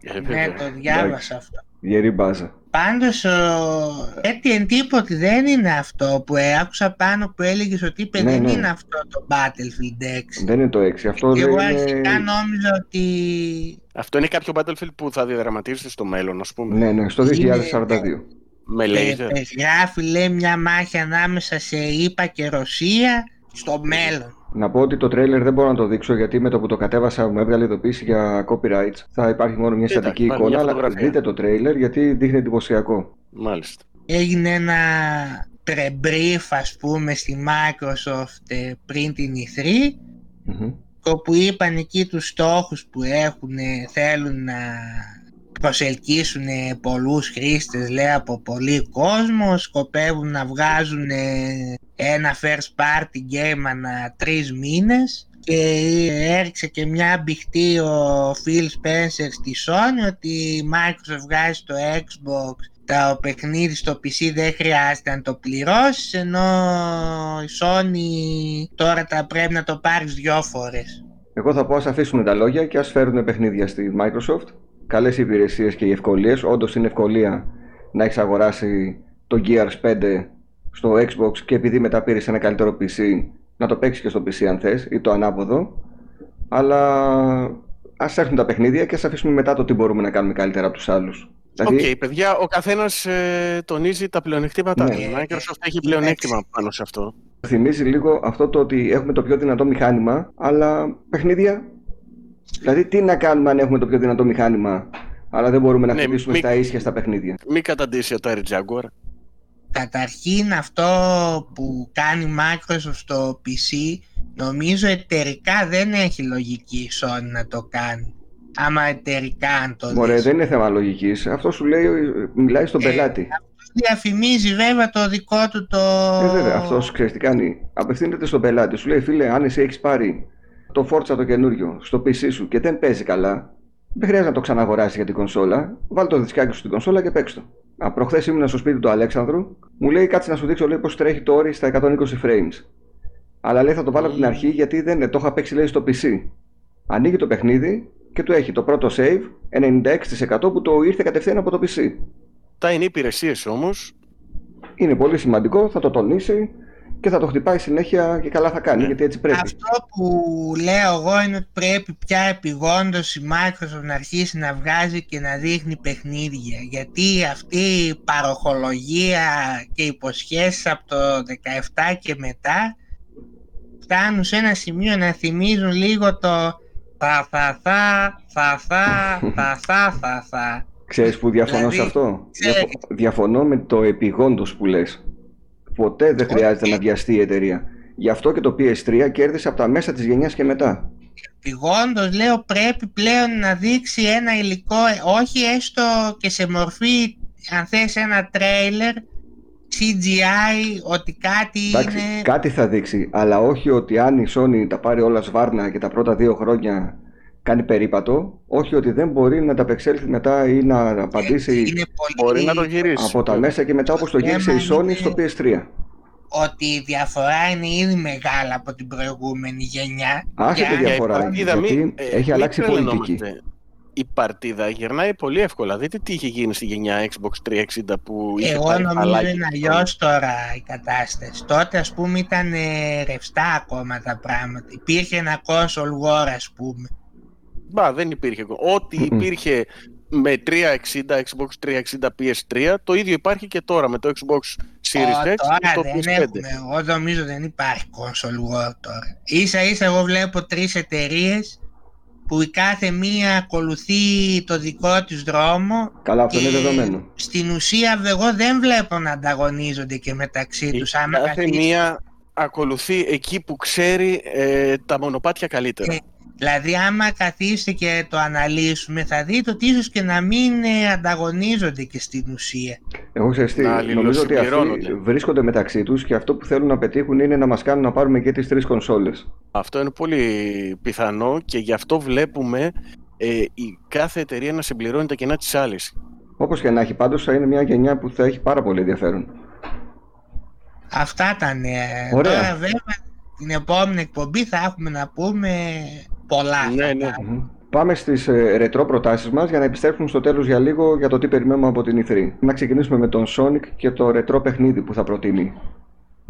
Ε, Ναι, βέβαια. το διάβασα αυτό. Γερή μπάζα. Πάντως, ο... έτσι εν τίποτε δεν είναι αυτό που ε, άκουσα πάνω που έλεγες ότι είπε Ναι, δεν ναι. είναι αυτό το Battlefield 6. Δεν είναι το 6. Αυτό Και εγώ δεν αρχικά είναι... νόμιζα ότι Αυτό είναι κάποιο Battlefield που θα διαδραματίζεται στο μέλλον, ας πούμε. Ναι, ναι, στο Είναι- 2042. Με ε, laser. περιγράφει λέει μια μάχη ανάμεσα σε ΙΠΑ και Ρωσία στο μέλλον. Να πω ότι το τρέιλερ δεν μπορώ να το δείξω γιατί με το που το κατέβασα μου έβγαλε ειδοποίηση για copyrights. Θα υπάρχει μόνο μια Εντάξει, στατική υπάρχει εικόνα, μια αλλά φωτογραφία. δείτε το τρέιλερ γιατί δείχνει εντυπωσιακό. Μάλιστα. Έγινε ένα pre-brief ας πούμε στη Microsoft ε, πριν την E3 Μμμ. όπου είπαν εκεί τους στόχους που έχουν, ε, θέλουν να προσελκύσουν ε, πολλούς χρήστες λέει από πολύ κόσμος, σκοπεύουν να βγάζουν ε, ένα first party game ανά τρεις μήνες και ε, έριξε και μια μπηχτή ο Phil Spencer στη Sony ότι η Microsoft βγάζει το Xbox το παιχνίδι στο PC δεν χρειάζεται να το πληρώσεις ενώ η Sony τώρα τα πρέπει να το πάρεις δυο φορές. Εγώ θα πω ας αφήσουμε τα λόγια και ας φέρουν παιχνίδια στη Microsoft. Καλές οι υπηρεσίες και οι ευκολίες. Όντως είναι ευκολία να έχεις αγοράσει το Gears 5 στο Xbox και επειδή μετά πήρες ένα καλύτερο PC να το παίξεις και στο PC αν θες ή το ανάποδο. Αλλά ας έρθουν τα παιχνίδια και ας αφήσουμε μετά το τι μπορούμε να κάνουμε καλύτερα από τους άλλους. Οκ, Δηλαδή, παιδιά, ο καθένας ε, τονίζει τα πλεονεκτήματά Ναι. του. Η Microsoft έχει Εντάξει. πλεονέκτημα πάνω σε αυτό. θυμίζει λίγο αυτό το ότι έχουμε το πιο δυνατό μηχάνημα, αλλά παιχνίδια. Δηλαδή, τι να κάνουμε αν έχουμε το πιο δυνατό μηχάνημα, αλλά δεν μπορούμε να Ναι, χτυπήσουμε μη- στα ίσια στα παιχνίδια. Μην καταντήσει ο Atari Jaguar. Καταρχήν αυτό που κάνει η Microsoft στο PC νομίζω εταιρικά δεν έχει λογική η Sony να το κάνει. Άμα εταιρικά αν το Μωρέ, δεις. δεν είναι θέμα λογικής. Αυτό σου λέει, μιλάει στον Ε, πελάτη. Διαφημίζει βέβαια το δικό του το... Ε, βέβαια, αυτός ξέρεις τι κάνει. Απευθύνεται στον πελάτη. Σου λέει, φίλε, αν εσύ έχεις πάρει το Forza το καινούριο στο PC σου και δεν παίζει καλά, δεν χρειάζεται να το ξαναγοράσεις για την κονσόλα. Βάλει το δισκάκι σου στην κονσόλα και παίξ το. Α, προχθές ήμουν στο σπίτι του Αλέξανδρου, μου λέει κάτσε να σου δείξω λέει, πώς τρέχει το όρι στα 120 frames. Αλλά λέει θα το βάλω από την αρχή γιατί δεν είναι, το είχα παίξει λέει στο PC. Ανοίγει το παιχνίδι και του έχει το πρώτο save 96% που το ήρθε κατευθείαν από το PC. Τα είναι υπηρεσίες όμως. Είναι πολύ σημαντικό, θα το τονίσει και θα το χτυπάει συνέχεια και καλά θα κάνει Ναι. γιατί έτσι πρέπει. Αυτό που λέω εγώ είναι ότι πρέπει πια επιγόντως η Microsoft να αρχίσει να βγάζει και να δείχνει παιχνίδια γιατί αυτή η παροχολογία και οι υποσχέσεις από το 17 και μετά φτάνουν σε ένα σημείο να θυμίζουν λίγο το θα θα θα θα θα θα θα θα θα Ξέρεις που διαφωνώ Δηλαδή, σε αυτό; ξέρεις. Διαφο- Διαφωνώ με το επιγόντως που λες. Ποτέ δεν χρειάζεται Όχι. να βιαστεί η εταιρεία. Γι' αυτό και το PS3 κέρδισε από τα μέσα της γενιάς και μετά. Πηγόντως λέω πρέπει πλέον να δείξει ένα υλικό, ε, όχι έστω και σε μορφή, αν θες ένα τρέιλερ, CGI, ότι κάτι Εντάξει, είναι... Κάτι θα δείξει, αλλά όχι ότι αν η Sony τα πάρει όλα σβάρνα και τα πρώτα δύο χρόνια κάνει περίπατο, όχι ότι δεν μπορεί να τα απεξέλθει μετά ή να απαντήσει Είναι πολύ... Μπορεί να το γυρίσει. από τα μέσα και μετά όπως το γύρισε η θέμα Sony είναι- στο PS3. ότι η διαφορά είναι ήδη μεγάλα από την προηγούμενη γενιά. Άσε Και τη αν- διαφορά. η παρτίδα, γιατί μην- ε, έχει μην αλλάξει η πολιτική. τρελαινόμαστε. Η παρτίδα γυρνάει πολύ εύκολα. Δείτε τι είχε γίνει στη γενιά Xbox 360 που είχε Εγώ πάει νομίζω χαλάκι. είναι αλλιώς τώρα η κατάσταση. Τότε ας πούμε ήταν ε, ρευστά ακόμα τα πράγματα. Υπήρχε ένα console war ας πούμε. Μπα, δεν υπήρχε. Ό,τι Μμμ. υπήρχε με 360, Xbox 360, PS3, το ίδιο υπάρχει και τώρα με το Xbox Series Ω, X και το τώρα δεν PS5. έχουμε. Εγώ νομίζω δεν υπάρχει console war τώρα. Ίσα ίσα εγώ βλέπω τρεις εταιρείες που η κάθε μία ακολουθεί το δικό της δρόμο Καλά, αυτό είναι και δεδομένο. στην ουσία εγώ δεν βλέπω να ανταγωνίζονται και μεταξύ Η τους. Άμα κάθε καθίσεις- μία ακολουθεί εκεί που ξέρει ε, τα μονοπάτια καλύτερα. Ε, Δηλαδή άμα καθίσετε και το αναλύσουμε θα δείτε ότι ίσως και να μην ε, ανταγωνίζονται και στην ουσία. Εγώ ξέρεις τι, Να νομίζω ότι αυτοί αλληλοσυμπληρώνονται. βρίσκονται μεταξύ τους και αυτό που θέλουν να πετύχουν είναι να μας κάνουν να πάρουμε και τις τρεις κονσόλες. Αυτό είναι πολύ πιθανό και γι' αυτό βλέπουμε ε, η κάθε εταιρεία να συμπληρώνει τα κενά της άλλης. Όπως και να έχει πάντως θα είναι μια γενιά που θα έχει πάρα πολύ ενδιαφέρον. Αυτά τα νέα. Ωραία. Τώρα βέβαια την επόμενη εκπομπή θα έχουμε να πούμε πολλά. Ναι, θα ναι. τα- Μμμ. Πάμε στις ε, ρετρό προτάσεις μας για να επιστρέψουμε στο τέλος για λίγο για το τι περιμένουμε από την E3. Να ξεκινήσουμε με τον Sonic και το ρετρό παιχνίδι που θα προτείνει.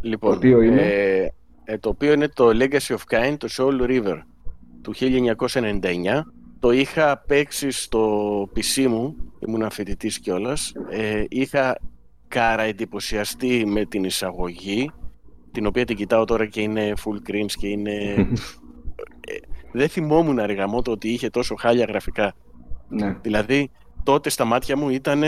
Λοιπόν, Το οποίο είναι; Ε, ε, το οποίο είναι το Legacy of Kain, το Soul River του 1999. Το είχα παίξει στο PC μου, ήμουν φοιτητής κιόλας. Ε, είχα κάρα εντυπωσιαστεί με την εισαγωγή, την οποία την κοιτάω τώρα και είναι full cringe και είναι... Ε, δεν θυμόμουν αργαμό το ότι είχε τόσο χάλια γραφικά. ναι. Δηλαδή, τότε στα μάτια μου ήταν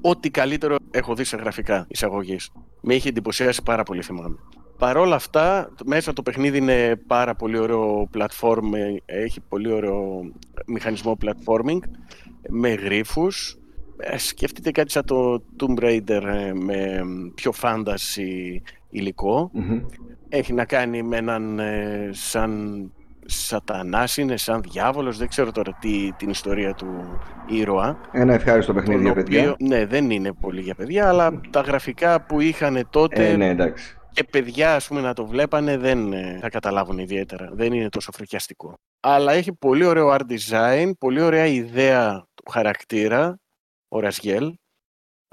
ό,τι καλύτερο έχω δει σε γραφικά εισαγωγής. Με είχε εντυπωσιάσει πάρα πολύ, θυμάμαι. Παρ' όλα αυτά, μέσα το παιχνίδι είναι πάρα πολύ ωραίο platform, ε, έχει πολύ ωραίο μηχανισμό platforming, με γρίφους. Ε, σκεφτείτε κάτι σαν το Tomb Raider ε, με πιο fantasy υλικό. Μμμ. Έχει να κάνει με έναν ε, σαν σατανάς είναι, σαν διάβολος, δεν ξέρω τώρα τι, την ιστορία του ήρωα. Ένα ευχάριστο παιχνίδι για τον παιδιά. οποίο- ναι, δεν είναι πολύ για παιδιά, αλλά τα γραφικά που είχαν τότε Ε, ναι, εντάξει. και παιδιά ας πούμε να το βλέπανε δεν ε, θα καταλάβουν ιδιαίτερα. Δεν είναι τόσο φρικιαστικό. Αλλά έχει πολύ ωραίο art design, πολύ ωραία ιδέα του χαρακτήρα, ο Ρασγέλ,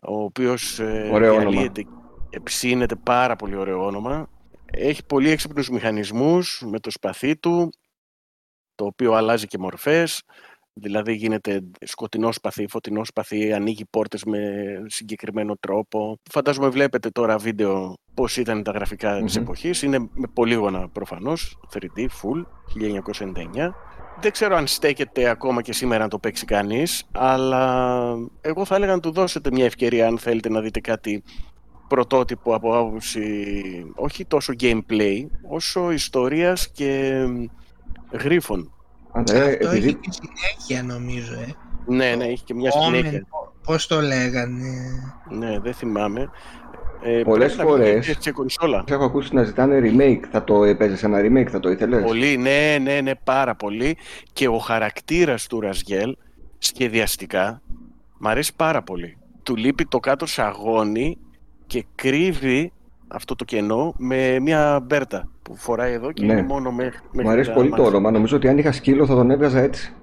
ο οποίος ε, Ωραίο όνομα. διαλύεται, ψήνεται πάρα πολύ ωραίο όνομα. Έχει πολύ έξυπνους μηχανισμούς με το σπαθί του, το οποίο αλλάζει και μορφές. Δηλαδή γίνεται σκοτεινός σπαθί, φωτεινός σπαθί, ανοίγει πόρτες με συγκεκριμένο τρόπο. Φαντάζομαι βλέπετε τώρα βίντεο πώς ήταν τα γραφικά της Μμμ. εποχής. Είναι με πολύγωνα προφανώς, 3D, full, 1999. Δεν ξέρω αν στέκεται ακόμα και σήμερα να το παίξει κανείς, αλλά εγώ θα έλεγα να του δώσετε μια ευκαιρία αν θέλετε να δείτε κάτι πρωτότυπο από άποψη όχι τόσο gameplay, όσο ιστορίας και γρίφων. Αλλά, ε, Αυτό επειδή έχει και συνέχεια νομίζω. Ε. Ναι, ναι, έχει και μια Omen, συνέχεια. Πώς το λέγανε. Ναι, δεν θυμάμαι. Ε, Πολλές πρέπει να βγει φορές- και σε κονσόλα. έχω ακούσει να ζητάνε remake. Θα το έπαιζες ένα remake, θα το ήθελες; Πολύ, ναι, ναι, ναι, πάρα πολύ. Και ο χαρακτήρας του Ρασγέλ, σχεδιαστικά, μ' αρέσει πάρα πολύ. Του λείπει το κάτω σαγόνι και κρύβει αυτό το κενό με μια μπέρτα που φοράει εδώ και Ναι. είναι μόνο με, Μου αρέσει πολύ το όνομα. Νομίζω ότι αν είχα σκύλο θα τον έβγαζα έτσι.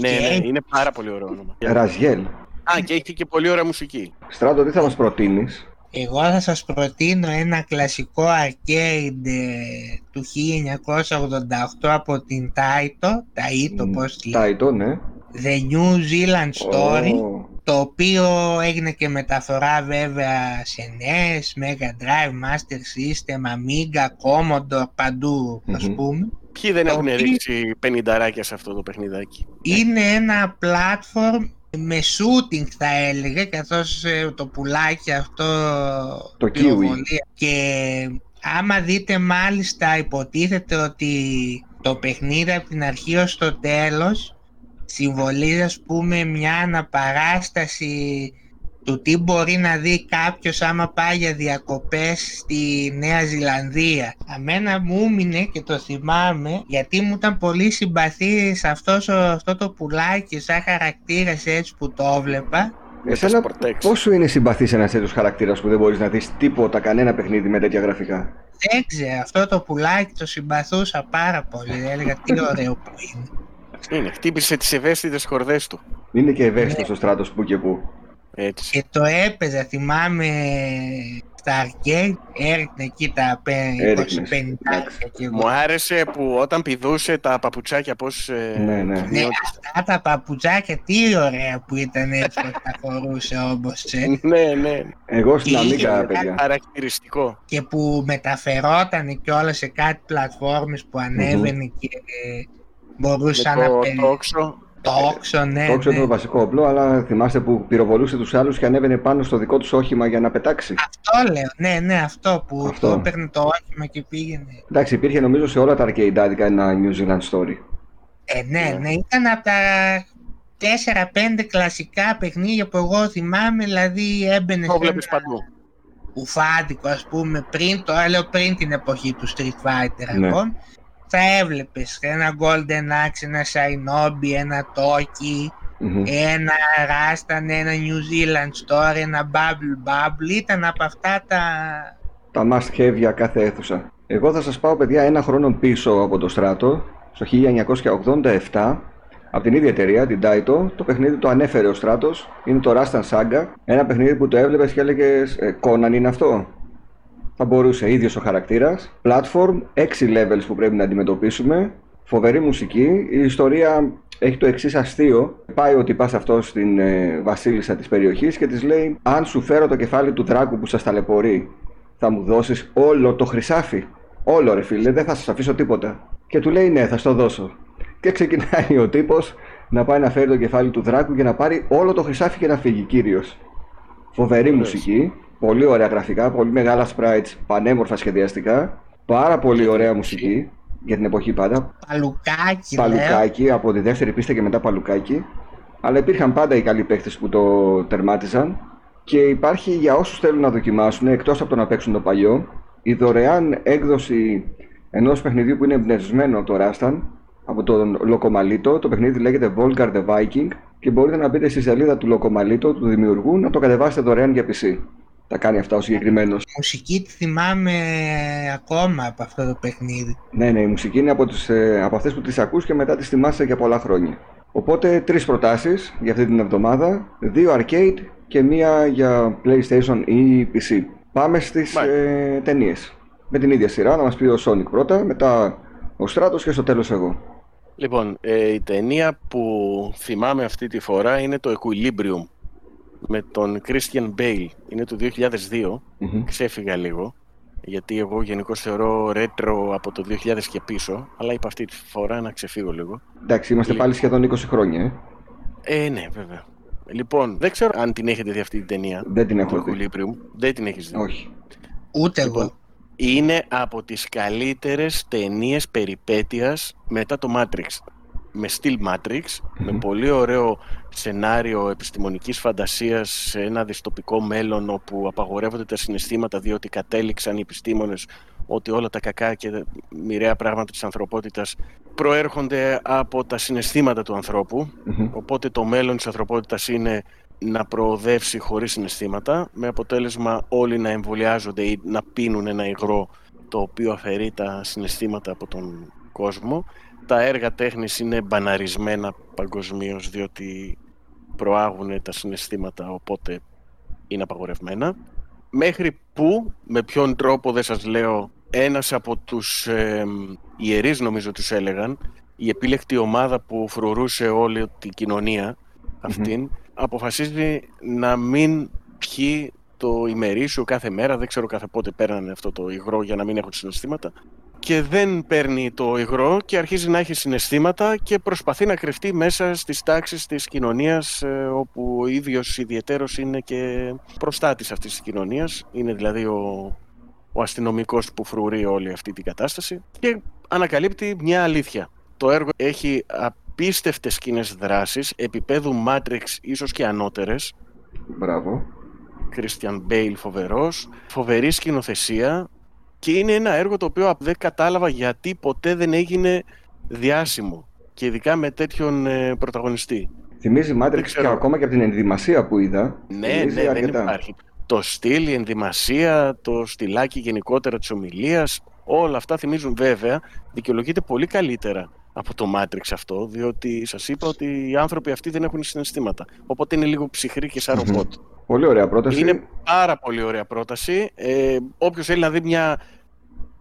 Ναι, ναι, Και- είναι πάρα πολύ ωραίο όνομα. Ραζιέλ. Α, και έχει και πολύ ωραία μουσική. Στράτο, τι θα μας προτείνεις; Εγώ θα σας προτείνω ένα κλασικό arcade ε, του 1988 από την Taito, Taito Μμ, πώς τη λέει, Taito, ναι. The New Zealand Story, Ω, το οποίο έγινε και μεταφορά βέβαια σε NES, Mega Drive, Master System, Amiga, Commodore, παντού ας Μμμ. πούμε. Ποιοι δεν Το έχουν οποίο- ρίξει πενινταράκια σε αυτό το παιχνιδάκι; Είναι ένα platform με shooting θα έλεγε καθώς ε, το πουλάκι αυτό Το πυροβολία. και άμα δείτε μάλιστα υποτίθεται ότι το παιχνίδι από την αρχή ως το τέλος συμβολίζει ας πούμε μια αναπαράσταση του του τι μπορεί να δει κάποιος άμα πάει για διακοπές στη Νέα Ζηλανδία. Αμένα μου έμεινε και το θυμάμαι γιατί μου ήταν πολύ συμπαθής αυτός, αυτό το πουλάκι σαν χαρακτήρας έτσι που το έβλεπα Εσένα πόσο είναι συμπαθής ένας τέτοιος χαρακτήρας που δεν μπορείς να δεις τίποτα, κανένα παιχνίδι με τέτοια γραφικά; Δεν ξέρω, αυτό το πουλάκι το συμπαθούσα πάρα πολύ, έλεγα τι ωραίο που είναι. Είναι, χτύπησε τις ευαίσθητες χορδές του. Είναι και ευαίσθητος ναι. ο στράτος που και που. Έτσι. Και το έπαιζα, θυμάμαι στα arcade, έριχνε εκεί τα 20-50 Μου άρεσε που όταν πηδούσε τα παπουτσάκια πώς ε, ναι, ναι. ναι, αυτά τα παπουτσάκια τι ωραία που ήταν έτσι που τα χωρούσε όμως. Ε. ναι, ναι. Εγώ στην Αμίκα, παιδιά. Χαρακτηριστικό. Και που μεταφερόταν και όλα σε κάτι πλατφόρμες που ανεβαινε και μπορούσαν να... Το Τόξο, ναι. Τόξο ναι. είναι το βασικό όπλο, αλλά θυμάστε που πυροβολούσε τους άλλους και ανέβαινε πάνω στο δικό τους όχημα για να πετάξει. Αυτό λέω, ναι, ναι, αυτό που αυτό. το έπαιρνε το όχημα και πήγαινε. Εντάξει, υπήρχε νομίζω σε όλα τα arcade ένα New Zealand Story. Ε, ναι, ναι, ήταν από τα 4-5 κλασικά παιχνίδια που εγώ θυμάμαι, δηλαδή έμπαινε. Το βλέπεις παντού. Ουφάντικο, ας πούμε, πριν, το λέω πριν την εποχή του Street Fighter ναι. ακόμα θα έβλεπες ένα Golden Axe, ένα Shinobi, ένα Toki, ένα Rastan, ένα New Zealand Story, ένα Bubble Bubble, ήταν από αυτά τα... Τα must have για κάθε αίθουσα. Εγώ θα σας πάω παιδιά ένα χρόνο πίσω από το στράτο, στο 1987, από την ίδια εταιρεία, την Taito, το παιχνίδι το ανέφερε ο Στράτος, είναι το Rastan Saga, ένα παιχνίδι που το έβλεπες και έλεγες ε, Conan είναι αυτό» θα μπορούσε ίδιος ο χαρακτήρας. Platform, 6 levels που πρέπει να αντιμετωπίσουμε. Φοβερή μουσική. Η ιστορία έχει το εξής αστείο. Πάει ο τυπάς αυτός στην ε, βασίλισσα της περιοχής και της λέει «Αν σου φέρω το κεφάλι του δράκου που σας ταλαιπωρεί, θα μου δώσεις όλο το χρυσάφι». Όλο ρε φίλε, δεν θα σας αφήσω τίποτα. Και του λέει «Ναι, θα στο δώσω». Και ξεκινάει ο τύπος να πάει να φέρει το κεφάλι του δράκου και να πάρει όλο το χρυσάφι και να φύγει κύριος. Φοβερή μουσική. Πολύ ωραία γραφικά, πολύ μεγάλα sprites, πανέμορφα σχεδιαστικά. Πάρα πολύ ωραία μουσική για την εποχή πάντα. Παλουκάκι, Παλουκάκι, από τη δεύτερη πίστα και μετά παλουκάκι. Αλλά υπήρχαν πάντα οι καλοί παίχτες που το τερμάτιζαν. Και υπάρχει για όσους θέλουν να δοκιμάσουν, εκτός από το να παίξουν το παλιό, η δωρεάν έκδοση ενός παιχνιδιού που είναι εμπνευσμένο από το Rastan, από τον Λοκομαλίτο. Το παιχνίδι λέγεται Volgar the Viking και μπορείτε να μπείτε στη σελίδα του Λοκομαλίτο, του δημιουργού, να το κατεβάσετε δωρεάν για PC τα κάνει αυτά ο συγκεκριμένος. Η μουσική τη θυμάμαι ακόμα από αυτό το παιχνίδι. Ναι, ναι, η μουσική είναι από, τις, ε, από αυτές που τις ακούς και μετά τις θυμάσαι για πολλά χρόνια. Οπότε τρεις προτάσεις για αυτή την εβδομάδα, δύο arcade και μία για PlayStation ή PC. Πάμε στις ε, ταινίες. Με την ίδια σειρά, να μας πει ο Sonic πρώτα, μετά ο Στράτος και στο τέλος εγώ. Λοιπόν, ε, η ταινία που θυμάμαι αυτή τη φορά είναι το Equilibrium με τον Christian Bale. Είναι του 2002. mm Ξέφυγα λίγο. Γιατί εγώ γενικώς θεωρώ ρέτρο από το 2000 και πίσω. Αλλά είπα αυτή τη φορά να ξεφύγω λίγο. Εντάξει, είμαστε πάλι σχεδόν 20 χρόνια. Ε, ε ναι, βέβαια. Λοιπόν, δεν ξέρω αν την έχετε δει αυτή την ταινία. Δεν την έχω δει. Δεν την έχεις δει. Όχι. Ούτε λοιπόν, εγώ. Είναι από τις καλύτερες ταινίες περιπέτειας μετά το Matrix με στυλ Matrix, με πολύ ωραίο σενάριο επιστημονικής φαντασίας σε ένα δυστοπικό μέλλον όπου απαγορεύονται τα συναισθήματα διότι κατέληξαν οι επιστήμονες ότι όλα τα κακά και μοιραία πράγματα της ανθρωπότητας προέρχονται από τα συναισθήματα του ανθρωπου Οπότε το μέλλον της ανθρωπότητας είναι να προοδεύσει χωρίς συναισθήματα με αποτέλεσμα όλοι να εμβολιάζονται ή να πίνουν ένα υγρό το οποίο αφαιρεί τα συναισθήματα από τον κόσμο τα έργα τέχνης είναι μπαναρισμένα παγκοσμίως διότι προάγουν τα συναισθήματα οπότε είναι απαγορευμένα. Μέχρι που, με ποιον τρόπο δεν σας λέω, ένας από τους ε, ιερείς νομίζω τους έλεγαν, η επίλεκτη ομάδα που φρουρούσε όλη την κοινωνία αυτήν, αποφασίζει να μην πιει το ημερήσιο κάθε μέρα, δεν ξέρω κάθε πότε παίρνανε αυτό το υγρό για να μην έχουν συναισθήματα, και δεν παίρνει το υγρό και αρχίζει να έχει συναισθήματα και προσπαθεί να κρυφτεί μέσα στις τάξεις της κοινωνίας ε, όπου ο ίδιος ιδιαιτέρως είναι και προστάτης αυτής της κοινωνίας. Είναι δηλαδή ο, ο αστυνομικός που φρουρεί όλη αυτή την κατάσταση και ανακαλύπτει μια αλήθεια. Το έργο έχει απίστευτες σκηνές δράσεις, επίπεδου Matrix ίσως και ανώτερες. Μπράβο. Christian Bale φοβερός, φοβερή σκηνοθεσία και είναι ένα έργο το οποίο δεν κατάλαβα γιατί ποτέ δεν έγινε διάσημο και ειδικά με τέτοιον ε, πρωταγωνιστή. Θυμίζει Matrix και ακόμα και από την ενδυμασία που είδα. Ναι, ναι, δεν υπάρχει. Το στυλ, η ενδυμασία, το στυλάκι γενικότερα της ομιλίας, όλα αυτά θυμίζουν βέβαια, δικαιολογείται πολύ καλύτερα από το Matrix αυτό, διότι σας είπα ότι οι άνθρωποι αυτοί δεν έχουν συναισθήματα. Οπότε είναι λίγο ψυχροί και σαν ρομπότ. Πολύ ωραία πρόταση. Είναι πάρα πολύ ωραία πρόταση. Ε, όποιος θέλει να δει μια,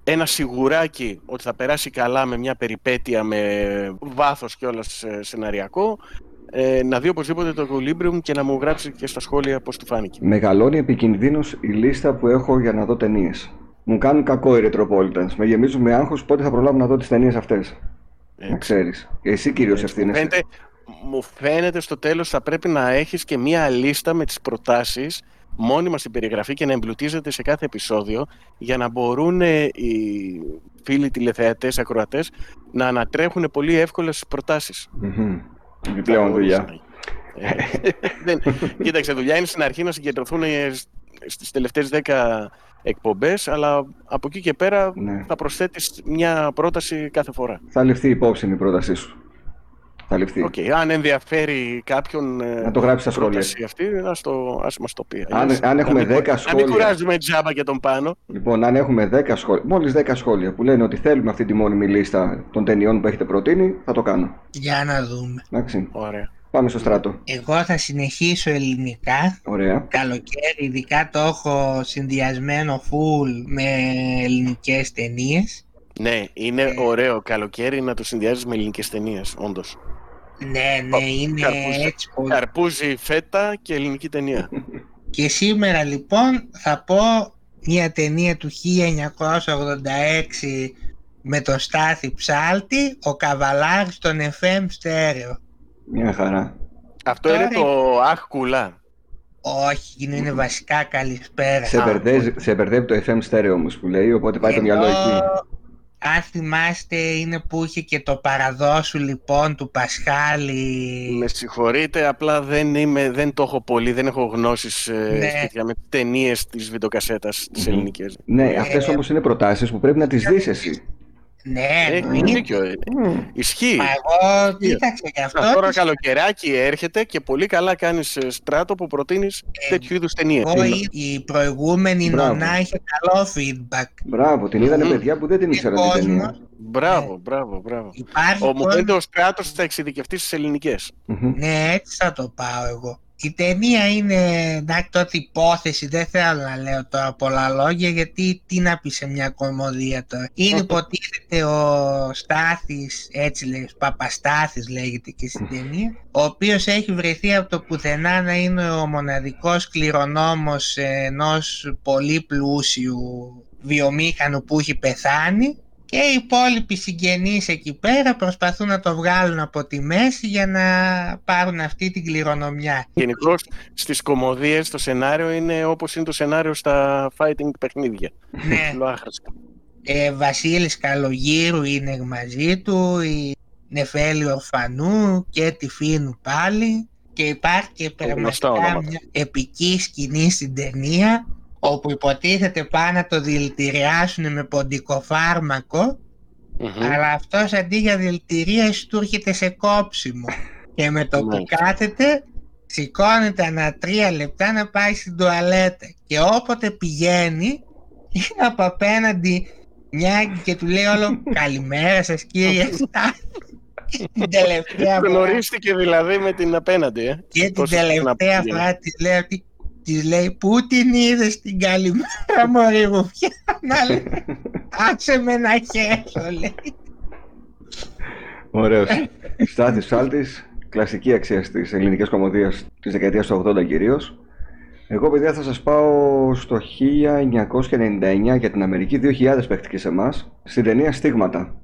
ένα σιγουράκι ότι θα περάσει καλά με μια περιπέτεια με βάθος και όλα σεναριακό, ε, να δει οπωσδήποτε το Equilibrium και να μου γράψει και στα σχόλια πώς του φάνηκε. Μεγαλώνει επικινδύνως η λίστα που έχω για να δω ταινίες. Μου κάνουν κακό οι Retropolitans. Με γεμίζουν με άγχος πότε θα προλάβω να δω τις ταινίες αυτές. Να ξέρεις. Εσύ κυρίως ευθύνεσαι. Μου φαίνεται στο τέλος θα πρέπει να έχεις και μία λίστα με τις προτάσεις μόνιμα στην περιγραφή και να εμπλουτίζεται σε κάθε επεισόδιο για να μπορούν οι φίλοι τηλεθεατές, ακροατές να ανατρέχουν πολύ εύκολες προτάσεις. Mm-hmm. Επιπλέον δουλειά. Ε, κοίταξε, δουλειά είναι στην αρχή να συγκεντρωθούν στις τελευταίες 10 εκπομπές, αλλά από εκεί και πέρα ναι. θα προσθέτεις μια πρόταση κάθε φορά. Θα ληφθεί υπόψη η πρότασή σου. Θα ληφθεί. Okay. Αν ενδιαφέρει κάποιον ε, να το γράψει στα σχόλια. αυτή, ας, το, ας μας το πει. Αν, αν έχουμε 10 σχόλια... Να μην κουράζουμε τζάμπα και τον πάνω. Λοιπόν, αν έχουμε 10 σχόλια, μόλις 10 σχόλια που λένε ότι θέλουμε αυτή τη μόνιμη λίστα των ταινιών που έχετε προτείνει, θα το κάνω. Για να δούμε. Εντάξει. Ωραία. Πάμε στο στράτο. Εγώ θα συνεχίσω ελληνικά. Ωραία. Καλοκαίρι, ειδικά το έχω συνδυασμένο full με ελληνικές ταινίες. Ναι, είναι ε... ωραίο καλοκαίρι να το συνδυάζεις με ελληνικές ταινίες, όντως. Ναι, ναι, είναι καρπούζι, έτσι πολύ. Καρπούζι, φέτα και ελληνική ταινία. Και σήμερα λοιπόν θα πω μια ταινία του 1986 με το Στάθη Ψάλτη, ο Καβαλάρης των FM στέρεο. Μια χαρά. Αυτό είναι το αχ κουλά. Όχι, είναι βασικά καλησπέρα. Σε μπερδεύει, το FM στέρεο όμως που λέει, οπότε πάει το μυαλό εκεί αν θυμάστε είναι που είχε και το παραδόσου λοιπόν του Πασχάλη. Με συγχωρείτε, απλά δεν, είμαι, δεν το έχω πολύ, δεν έχω γνώσεις ε, ναι. σχετικά με ταινίες της βιντεοκασέτας της mm-hmm. ελληνικής. Ναι, ε, αυτές όμως είναι προτάσεις που πρέπει να τις δεις εσύ. Ναι, Έχει δίκιο. Mm. Ισχύει. Μα εγώ κοίταξε και αυτό. τώρα καλοκαιράκι έρχεται και πολύ καλά κάνεις ε, στράτο που προτείνεις ε, τέτοιου είδους ταινίες. Η προηγούμενη Μπράβο. νονά είχε καλό feedback. Μπράβο, την είδανε mm. παιδιά που δεν την ήξεραν την ταινία. Μπράβο, ναι. μπράβο, μπράβο. Υπάρχει ο, μου φαίνεται ο στράτος θα εξειδικευτεί στις ελληνικές. Ναι, έτσι θα το πάω εγώ. Η ταινία είναι, εντάξει τότε υπόθεση, δεν θέλω να λέω τώρα πολλά λόγια γιατί τι να πει σε μια κομμωδία τώρα. Είναι υποτίθεται ο Στάθης, έτσι λέει, Παπαστάθης λέγεται και στην ταινία, ο οποίος έχει βρεθεί από το πουθενά να είναι ο μοναδικός κληρονόμος ενός πολύ πλούσιου βιομήχανου που έχει πεθάνει και οι υπόλοιποι συγγενείς εκεί πέρα προσπαθούν να το βγάλουν από τη μέση για να πάρουν αυτή την κληρονομιά. Γενικώς στις κομμωδίες το σενάριο είναι όπως είναι το σενάριο στα fighting παιχνίδια. Ναι. ε, Βασίλης Καλογύρου είναι μαζί του, η Νεφέλη Ορφανού και τη Φίνου πάλι και υπάρχει και πραγματικά μια επική σκηνή στην ταινία όπου υποτίθεται πάνε να το δηλητηριάσουν με ποντικοφάρμακο αλλά αυτός αντί για δηλητηρία του έρχεται σε κόψιμο. Και με το που κάθεται σηκώνεται ανά τρία λεπτά να πάει στην τουαλέτα. Και όποτε πηγαίνει είναι από απέναντι μια και του λέει όλο καλημέρα σας κύριε Στάθη την τελευταία Γνωρίστηκε δηλαδή με την απέναντι ε. και την τελευταία φορά της λέει ότι Της λέει πού την είδες την καλημέρα μωρή μου λέει άσε με να χέσω λέει. Ωραίος. Στάθης Σάλτης κλασική αξία στις ελληνικές κομμωδίες της δεκαετίας του 80 κυρίως. Εγώ παιδιά θα σας πάω στο 1999 για την Αμερική 2000 παίχτηκε σε εμάς στην ταινία Στίγματα.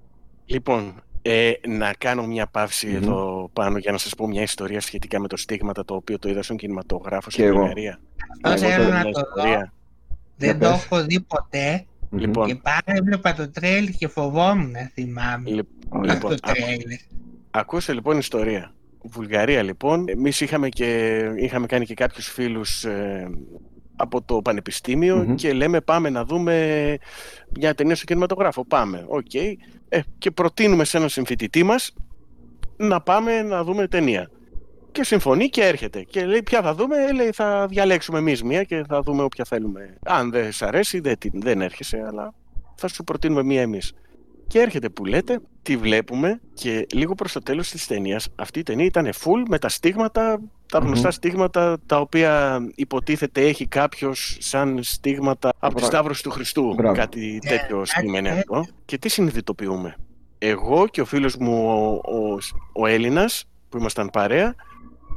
Λοιπόν, ε, να κάνω μια παυση εδώ πάνω για να σας πω μια ιστορία σχετικά με το στίγματα το οποίο το είδα στον κινηματογράφο στην Ευημερία. Αυτό θέλω να το δω. Δεν το έχω δει ποτέ. Λοιπόν, και πάρα έβλεπα το τρέλ και φοβόμουν να θυμάμαι λοιπόν, το τρέλ. Ακούστε λοιπόν ιστορία. Βουλγαρία λοιπόν, εμείς είχαμε, και, είχαμε κάνει και κάποιους φίλους ε, από το πανεπιστήμιο και λέμε πάμε να δούμε μια ταινία στο κινηματογράφο. Πάμε, OK. Okay. Ε, και προτείνουμε σε έναν συμφοιτητή μας να πάμε να δούμε ταινία. Και συμφωνεί και έρχεται. Και λέει ποια θα δούμε, ε, λέει θα διαλέξουμε εμείς μία και θα δούμε όποια θέλουμε. Αν δεν σ' αρέσει δεν, δεν έρχεσαι, αλλά θα σου προτείνουμε μία εμείς. Και έρχεται που λέτε, τη βλέπουμε και λίγο προς το τέλος της ταινίας. αυτή η ταινία ήταν full με τα στίγματα, τα γνωστα στίγματα τα οποία υποτίθεται έχει κάποιος σαν στίγματα από τη Σταύρωση του Χριστού. Κάτι ε, τέτοιο σημαίνει αυτό. Και τι συνειδητοποιούμε. Εγώ και ο φίλος μου ο, ο, ο Έλληνας που ήμασταν παρέα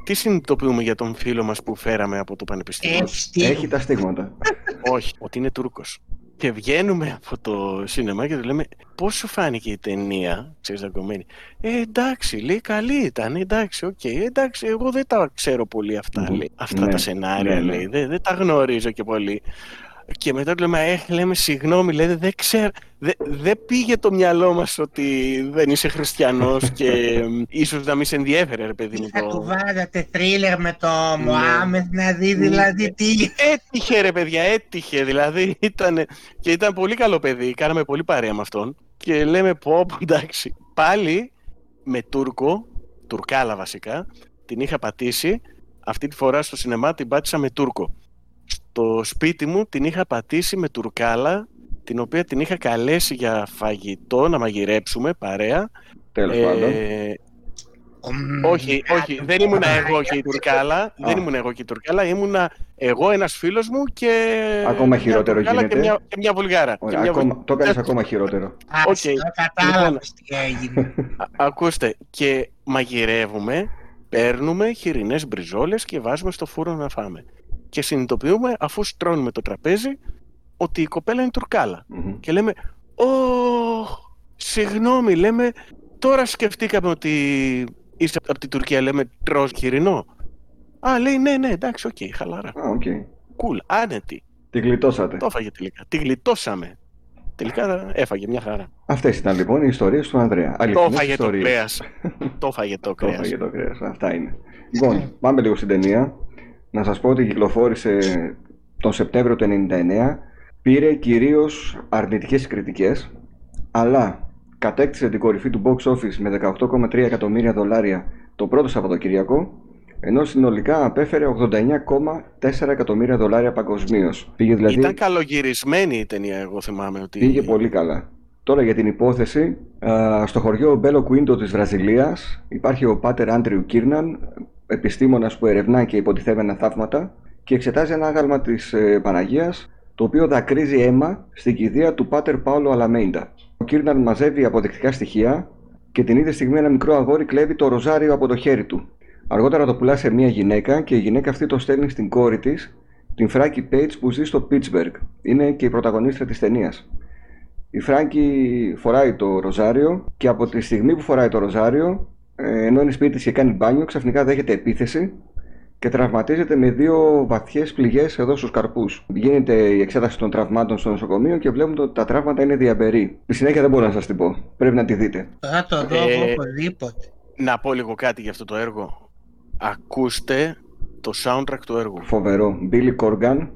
τι συνειδητοποιούμε για τον φίλο μας που φέραμε από το πανεπιστήμιο; Έχει τα στίγματα. Όχι, ότι είναι Τούρκος. Και βγαίνουμε από το σινεμά και του λέμε πώς σου φάνηκε η ταινία, ξέρεις δακωμένη. Ε, εντάξει, λέει, καλή ήταν, εντάξει, OK, okay, εντάξει, εγώ δεν τα ξέρω πολύ αυτά, λέει. Αυτά ναι, τα σενάρια, ναι, ναι. λέει, δεν, δεν τα γνωρίζω και πολύ. Και μετά του λέμε, ε, λέμε συγγνώμη, λέτε, δεν ξέρω, δεν πήγε το μυαλό μας ότι δεν είσαι χριστιανός και ίσως να μην σε ενδιέφερε, ρε παιδί μου. Θα του βάζατε θρίλερ με το Μωάμεθ να δει δηλαδή τι... Έτυχε ρε παιδιά, έτυχε, δηλαδή ήταν, και ήταν πολύ καλό παιδί, κάναμε πολύ παρέα με αυτόν και λέμε πω, εντάξει, πάλι με Τούρκο, Τουρκάλα βασικά, την είχα πατήσει, αυτή τη φορά στο σινεμά την πάτησα με Τούρκο στο σπίτι μου την είχα πατήσει με τουρκάλα την οποία την είχα καλέσει για φαγητό να μαγειρέψουμε παρέα. Τέλος ε, πάντων. όχι, όχι, δεν ήμουν εγώ και η Τουρκάλα. δεν ήμουν εγώ και η Τουρκάλα. Ήμουν εγώ, ένας φίλος μου και. Ακόμα χειρότερο γίνεται. Και μια, και μια βουλγάρα. Ωραία, μια ακόμα, Το έκανες ακόμα χειρότερο. Okay. Λοιπόν, τι έγινε. ακούστε, και μαγειρεύουμε, παίρνουμε χοιρινές μπριζόλες και βάζουμε στο φούρνο να φάμε και συνειδητοποιούμε αφού στρώνουμε το τραπέζι ότι η κοπέλα είναι Και λέμε, Ω, συγγνώμη, λέμε, τώρα σκεφτήκαμε ότι είσαι από την Τουρκία, λέμε, τρως χοιρινό. Α, λέει, ναι, ναι, εντάξει, OK, okay, χαλαρά. Α, OK. Okay. Cool, άνετη. Τη γλιτώσατε. Το έφαγε τελικά. Τη γλιτώσαμε. Τελικά έφαγε μια χαρά. Αυτές ήταν λοιπόν οι ιστορίες του Ανδρέα. το έφαγε το κρέας. το έφαγε το κρέα. το έφαγε το κρέας. Αυτά είναι. Λοιπόν, πάμε λίγο στην ταινία να σας πω ότι κυκλοφόρησε τον Σεπτέμβριο του 1999 πήρε κυρίως αρνητικές κριτικές αλλά κατέκτησε την κορυφή του box office με 18,3 εκατομμύρια δολάρια το πρώτο Σαββατοκυριακό ενώ συνολικά απέφερε 89,4 εκατομμύρια δολάρια παγκοσμίως. Δηλαδή... Ήταν καλογυρισμένη η ταινία, εγώ θυμάμαι. Ότι... Πήγε πολύ καλά. Τώρα για την υπόθεση, στο χωριό Μπέλο Κουίντο της Βραζιλίας υπάρχει ο Πάτερ Άντριου Κίρναν, επιστήμονας που ερευνά και υποτιθέμενα θαύματα και εξετάζει ένα άγαλμα της ε, Παναγίας το οποίο δακρύζει αίμα στην κηδεία του Πάτερ Πάολο Αλαμέιντα. Ο Κίρναν μαζεύει αποδεικτικά στοιχεία και την ίδια στιγμή ένα μικρό αγόρι κλέβει το ροζάριο από το χέρι του. Αργότερα το πουλά σε μια γυναίκα και η γυναίκα αυτή το στέλνει στην κόρη της, την Φράκη Πέιτς που ζει στο Πίτσμπεργκ. Είναι και η πρωταγωνίστρια της ταινίας. Η Φράκη φοράει το ροζάριο και από τη στιγμή που φοράει το ροζάριο ε, ενώ είναι σπίτι και κάνει μπάνιο, ξαφνικά δέχεται επίθεση και τραυματίζεται με δύο βαθιές πληγές εδώ στους καρπούς. Γίνεται η εξέταση των τραυμάτων στο νοσοκομείο και βλέπουμε ότι τα τραύματα είναι διαμπερή. Στη συνέχεια δεν μπορώ να σας την πω. Πρέπει να τη δείτε. Θα το δω ε, οπωσδήποτε. Να πω λίγο κάτι για αυτό το έργο. Ακούστε το soundtrack του έργου. Φοβερό. Billy Corgan,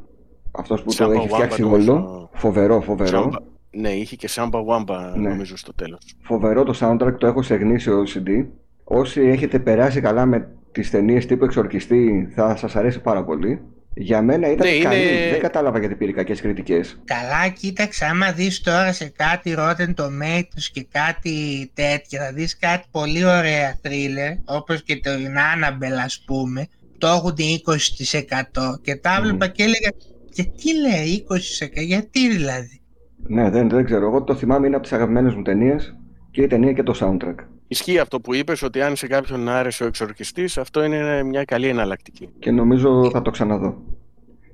αυτός που το έχει φτιάξει όλο. Φοβερό, φοβερό. Ναι, είχε και Samba Wamba ναι. νομίζω στο τέλος. Φοβερό το soundtrack, το έχω σε γνήσιο CD. Όσοι έχετε περάσει καλά με τις ταινίες τύπου εξορκιστή θα σας αρέσει πάρα πολύ. Για μένα ήταν ναι, καλή, είναι... δεν κατάλαβα γιατί πήρε κακές κριτικές. Καλά, κοίταξε, άμα δεις τώρα σε κάτι Rotten Tomatoes και κάτι τέτοια, θα δεις κάτι πολύ ωραία thriller, όπως και το Annabelle ας πούμε, το έχουν 20% και τα έβλεπα mm. και έλεγα, γιατί λέει 20%, γιατί δηλαδή; Ναι, δεν, δεν ξέρω. Εγώ το θυμάμαι είναι από τις αγαπημένες μου ταινίες και η ταινία και το soundtrack. Ισχύει αυτό που είπες ότι αν σε κάποιον άρεσε ο εξορκιστής αυτό είναι μια καλή εναλλακτική. Και νομίζω θα το ξαναδώ.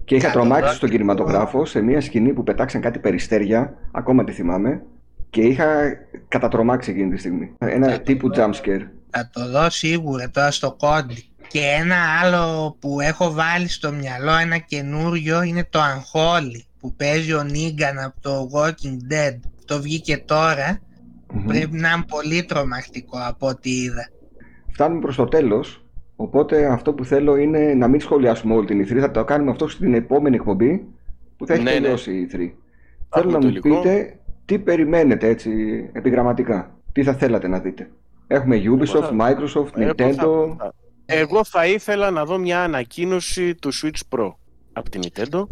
Και είχα τρομάξει στον κινηματογράφο σε μια σκηνή που πετάξαν κάτι περιστέρια, ακόμα τη θυμάμαι, και είχα κατατρομάξει εκείνη τη στιγμή. Ένα τύπου jumpscare. Θα το δω σίγουρα τώρα στο κόντι. Και ένα άλλο που έχω βάλει στο μυαλό, ένα καινούριο, είναι το Αγχόλι που παίζει ο Νίγκαν από το Walking Dead. Το βγήκε Πρέπει να είναι πολύ τρομακτικό από ό,τι είδα. Φτάνουμε προς το τέλος Οπότε αυτό που θέλω είναι να μην σχολιάσουμε όλη την E3, θα το κάνουμε αυτό στην επόμενη εκπομπή που θα έχει ναι, ναι. τελειώσει η E3. Θέλω να μου πείτε τι περιμένετε έτσι επιγραμματικά, τι θα θέλατε να δείτε. Έχουμε Ubisoft, Microsoft, Nintendo. Εγώ θα ήθελα να δω μια ανακοίνωση του Switch Pro από την Nintendo.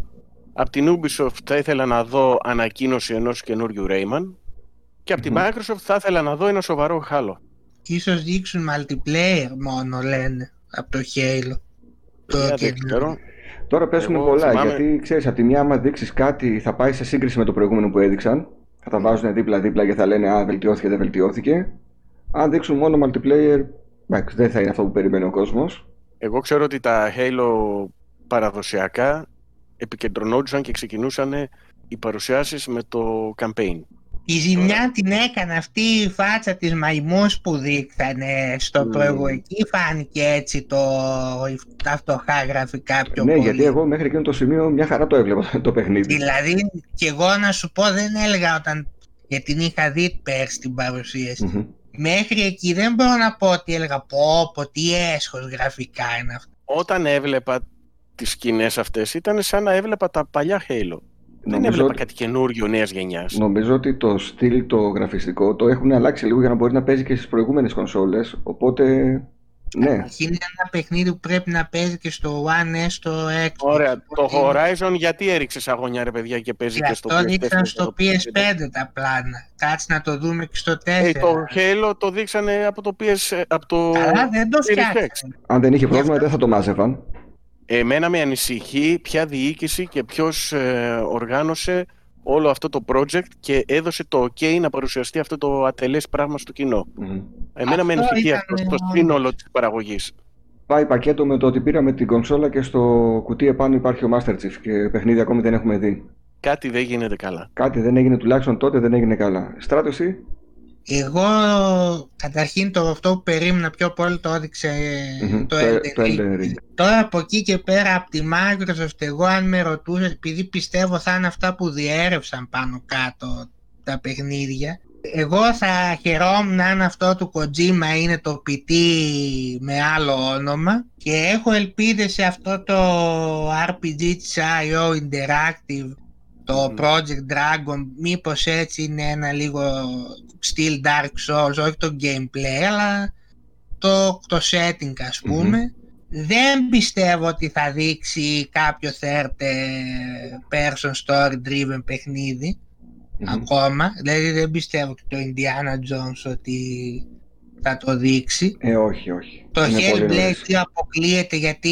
Από την Ubisoft θα ήθελα να δω ανακοίνωση ενός καινούριου Rayman. Και από την Microsoft θα ήθελα να δω ένα σοβαρό χάλο. Ίσως δείξουν multiplayer μόνο λένε από το Halo. Το δεν ξέρω. Τώρα πέσουν πολλά, γιατί ξέρεις, από τη μια άμα δείξεις κάτι θα πάει σε σύγκριση με το προηγούμενο που έδειξαν. Θα τα βάζουν δίπλα-δίπλα και θα λένε «Α, βελτιώθηκε, δεν βελτιώθηκε». Αν δείξουν μόνο multiplayer, δεν θα είναι αυτό που περιμένει ο κόσμος. Εγώ ξέρω ότι τα Halo παραδοσιακά επικεντρωνόντουσαν και ξεκινούσαν οι παρουσιάσεις με το campaign. Η ζημιά την έκανε αυτή η φάτσα της μαϊμούς που δείξανε στο mm. προηγούμενο. Εκεί φάνηκε έτσι το, τα φτωχά γραφικά πιο ναι, πολύ. Ναι, γιατί εγώ μέχρι εκείνο το σημείο μια χαρά το έβλεπα το παιχνίδι. Δηλαδή, και εγώ να σου πω δεν έλεγα όταν, γιατί την είχα δει πέρσι την παρουσίαση. Mm-hmm. Μέχρι εκεί δεν μπορώ να πω ότι έλεγα πω πω τι έσχος γραφικά είναι αυτό. Όταν έβλεπα τις σκηνές αυτές ήταν σαν να έβλεπα τα παλιά Halo. Δεν έβλεπα κάτι καινούριο νέας γενιάς. Νομίζω ότι το στυλ το γραφιστικό το έχουν αλλάξει λίγο για να μπορεί να παίζει και στις προηγούμενες κονσόλες. Οπότε. Ναι. Είναι ένα παιχνίδι που πρέπει να παίζει και στο One S, στο Xbox. Ωραία. Το Horizon γιατί έριξε αγωνιά ρε παιδιά και παίζει και, και στο PS5. Το δείξαν στο PS5 τα πλάνα. Κάτσε να το δούμε και στο 4. Hey, το Halo το δείξανε από το PS. Από το... Καλά, δεν το Αν δεν είχε πρόβλημα, δεν θα το μάζευαν. Εμένα με ανησυχεί ποια διοίκηση και ποιος ε, οργάνωσε όλο αυτό το project και έδωσε το ok να παρουσιαστεί αυτό το ατελές πράγμα στο κοινό. Εμένα αυτό με ανησυχεί αυτό το σύνολο της παραγωγής. Πάει πακέτο με το ότι πήραμε την κονσόλα και στο κουτί επάνω υπάρχει ο Master Chief και παιχνίδι ακόμη δεν έχουμε δει. Κάτι δεν γίνεται καλά. Κάτι δεν έγινε τουλάχιστον τότε δεν έγινε καλά. Στράτωση. Εγώ καταρχήν το αυτό που περίμενα πιο πολύ το έδειξε το, το Elden Τώρα από εκεί και πέρα από τη Microsoft εγώ αν με ρωτούσες επειδή πιστεύω θα είναι αυτά που διέρευσαν πάνω κάτω τα παιχνίδια εγώ θα χαιρόμουν αν αυτό του Kojima είναι το PT με άλλο όνομα και έχω ελπίδες σε αυτό το RPG της IO Interactive το Project Dragon μήπως έτσι είναι ένα λίγο still Dark Souls, όχι το gameplay αλλά το, το setting ας πουμε Δεν πιστεύω ότι θα δείξει κάποιο third person story driven παιχνιδι ακόμα. Δηλαδή δεν πιστεύω και το Indiana Jones ότι θα το δείξει. Ε, όχι, όχι. Το Hellblade αποκλείεται γιατί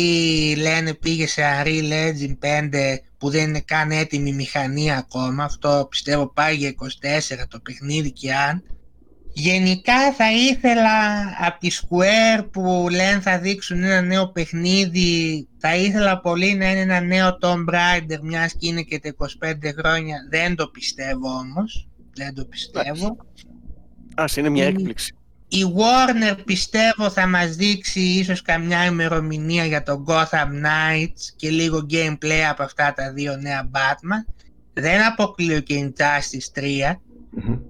λένε πήγε σε Unreal Engine 5 που δεν είναι καν έτοιμη μηχανή ακόμα. Αυτό πιστεύω πάει για 24 το παιχνίδι και αν. Γενικά θα ήθελα από τη Square που λένε θα δείξουν ένα νέο παιχνίδι θα ήθελα πολύ να είναι ένα νέο Tomb Raider μιας και είναι και τα 25 χρόνια δεν το πιστεύω όμως δεν το πιστεύω Ας είναι μια έκπληξη η Warner πιστεύω θα μας δείξει ίσως καμιά ημερομηνία για το Gotham Knights και λίγο gameplay από αυτά τα δύο νέα Batman. Δεν αποκλείω και η Justice 3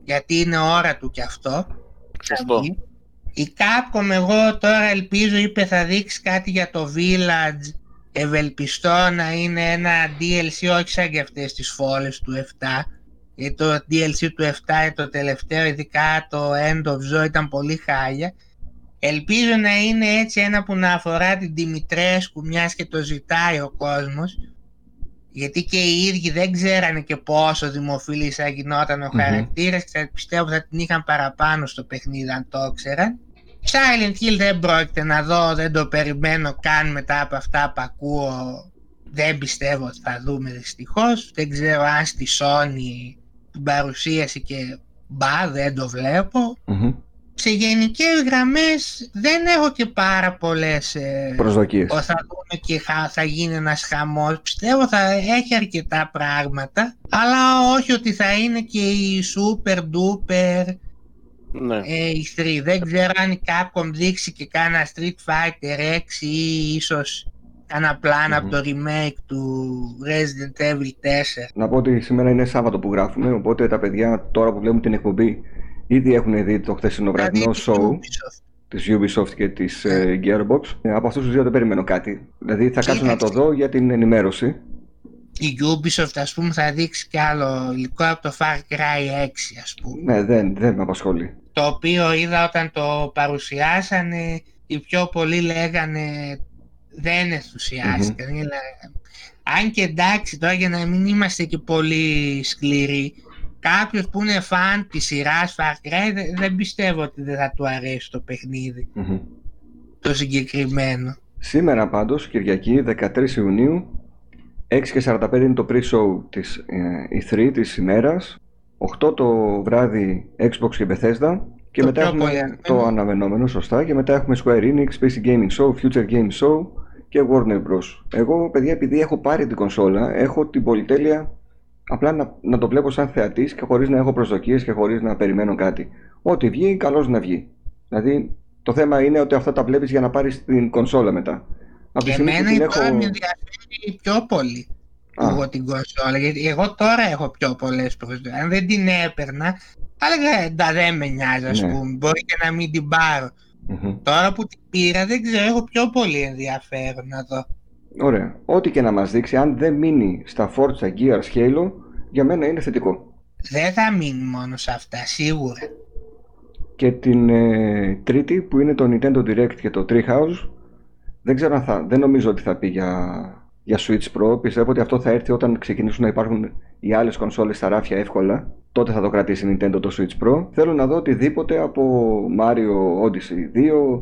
γιατί είναι ώρα του κι αυτό. Σωστό. Η Capcom εγώ τώρα ελπίζω είπε θα δείξει κάτι για το Village ευελπιστώ να είναι ένα DLC όχι σαν και αυτές τις φόλες του 7 γιατί το DLC του 7 το τελευταίο ειδικά το End of Zoo ήταν πολύ χάλια. Ελπίζω να είναι έτσι ένα που να αφορά την Δημητρέσκου μιας και το ζητάει ο κόσμος. Γιατί και οι ίδιοι δεν ξέρανε και πόσο δημοφιλής θα γινόταν ο mm-hmm. χαρακτήρας. Και πιστεύω θα την είχαν παραπάνω στο παιχνίδι αν το ήξεραν. Silent Hill δεν πρόκειται να δω, δεν το περιμένω καν μετά από αυτά που ακούω. Δεν πιστεύω ότι θα δούμε δυστυχώς. Δεν ξέρω αν στη Sony την παρουσίαση και μπα δεν το βλεπω Σε γενικές γραμμές δεν έχω και πάρα πολλές ε, προσδοκίες. Θα δούμε και θα γίνει ένας χαμός. Πιστεύω θα έχει αρκετά πράγματα. Αλλά όχι ότι θα είναι και η super duper ναι. ε, η 3. Δεν ξέρω αν η Capcom δείξει και κάνα Street Fighter 6 ή ίσως ένα πλάνο από το remake του Resident Evil 4. Να πω ότι σήμερα είναι Σάββατο που γράφουμε, οπότε τα παιδιά τώρα που βλέπουν την εκπομπή ήδη έχουν δει το χθεσινό βραδινό show. της Ubisoft και της ε, Gearbox. Ε, από αυτούς τους δύο δεν περιμένω κάτι. Δηλαδή θα κάτσω να το δω για την ενημέρωση. Η Ubisoft ας πούμε θα δείξει κι άλλο υλικό από το Far Cry 6 ας πούμε. Ναι, δεν, δεν με απασχολεί. Το οποίο είδα όταν το παρουσιάσανε, οι πιο πολλοί λέγανε δεν ενθουσιάστηκαν. Αν και εντάξει τώρα για να μην είμαστε και πολύ σκληροί, κάποιος που είναι φαν της σειράς Far Cry δεν πιστεύω ότι δεν θα του αρέσει το παιχνιδι Το συγκεκριμένο. Σήμερα πάντως, Κυριακή, 13 Ιουνίου, 6 και 45 είναι το pre-show της ε, E3 της ημέρας, 8 το βράδυ Xbox και Bethesda και μετά έχουμε το αναμενόμενο σωστά και μετά έχουμε Square Enix, PC Gaming Show, Future Game Show και Warner Bros. Εγώ, παιδιά, επειδή έχω πάρει την κονσόλα, έχω την πολυτέλεια απλά να, να το βλέπω σαν θεατής και χωρίς να έχω προσδοκίες και χωρίς να περιμένω κάτι. Ό,τι βγει, καλώς να βγει. Δηλαδή, το θέμα είναι ότι αυτά τα βλέπεις για να πάρεις την κονσόλα μετά. Από εμένα η έχω... με ενδιαφέρει πιο πολύ εγώ την κονσόλα, γιατί εγώ τώρα έχω πιο πολλές προσδοκίες. Αν δεν την έπαιρνα, θα έλεγα δεν με νοιάζει, ας ναι. πούμε, μπορεί και να μην την πάρω. Τώρα που την πήρα δεν ξέρω, έχω πιο πολύ ενδιαφέρον να δω. Ωραία. Ό,τι και να μας δείξει, αν δεν μείνει στα Forza Gears Halo, για μένα είναι θετικό. Δεν θα μείνει μόνο σε αυτά, σίγουρα. Και την ε, τρίτη που είναι το Nintendo Direct και το Treehouse, δεν ξέρω αν θα, δεν νομίζω ότι θα πει για, για Switch Pro. Πιστεύω ότι αυτό θα έρθει όταν ξεκινήσουν να υπάρχουν οι άλλες κονσόλες στα ράφια εύκολα. Τότε θα το κρατήσει η Nintendo το Switch Pro. Θέλω να δω οτιδήποτε από Mario Odyssey 2,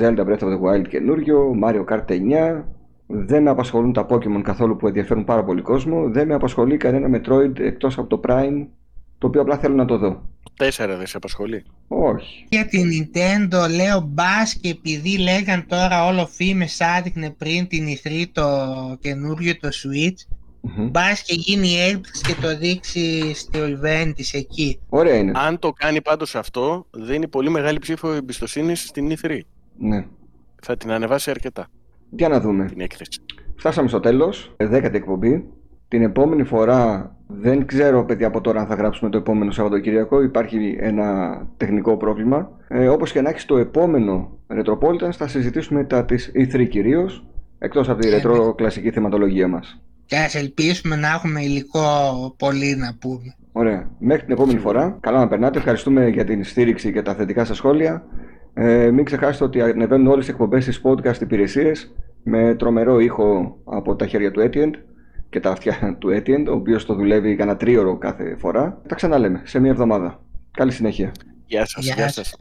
Zelda Breath of the Wild καινούριο, Mario Kart 9, δεν με απασχολούν τα Pokemon καθόλου που ενδιαφέρουν πάρα πολύ κόσμο. Δεν με απασχολεί κανένα Metroid εκτός από το Prime, το οποίο απλά θέλω να το δω. Τέσσερα δεν σε απασχολεί. Όχι. Για την Nintendo λέω μπας και επειδή λέγαν τώρα όλο φήμες άδεικνε πριν την E3 το καινούριο το Switch, mm Μπας και γίνει έλπιξη και το δείξεις στο event της εκεί. Ωραία είναι. Αν το κάνει πάντως αυτό, δίνει πολύ μεγάλη ψήφο εμπιστοσύνη στην E3. Ναι. Θα την ανεβάσει αρκετά. Για να δούμε. Την έκθεση. Φτάσαμε στο τέλος, δέκατη εκπομπή. Την επόμενη φορά δεν ξέρω παιδιά από τώρα αν θα γράψουμε το επόμενο Σαββατοκύριακο. Υπάρχει ένα τεχνικό πρόβλημα. Ε, όπως και να έχεις το επόμενο Retropolitans θα συζητήσουμε τα της E3 κυρίως, εκτός από τη ε, ρετρό ναι. κλασική θεματολογία μας. Και ας ελπίσουμε να έχουμε υλικό πολύ να πούμε. Ωραία. Μέχρι την επόμενη φορά. Καλά να περνάτε. Ευχαριστούμε για την στήριξη και τα θετικά σας σχόλια. Ε, μην ξεχάσετε ότι ανεβαίνουν όλες οι εκπομπές στις podcast υπηρεσίες με τρομερό ήχο από τα χέρια του Etienne και τα αυτιά του Etienne, ο οποίος το δουλεύει κανένα τρίωρο κάθε φορά. Τα ξαναλέμε σε μια εβδομάδα. Καλή συνέχεια. Γεια σας. Γεια σας.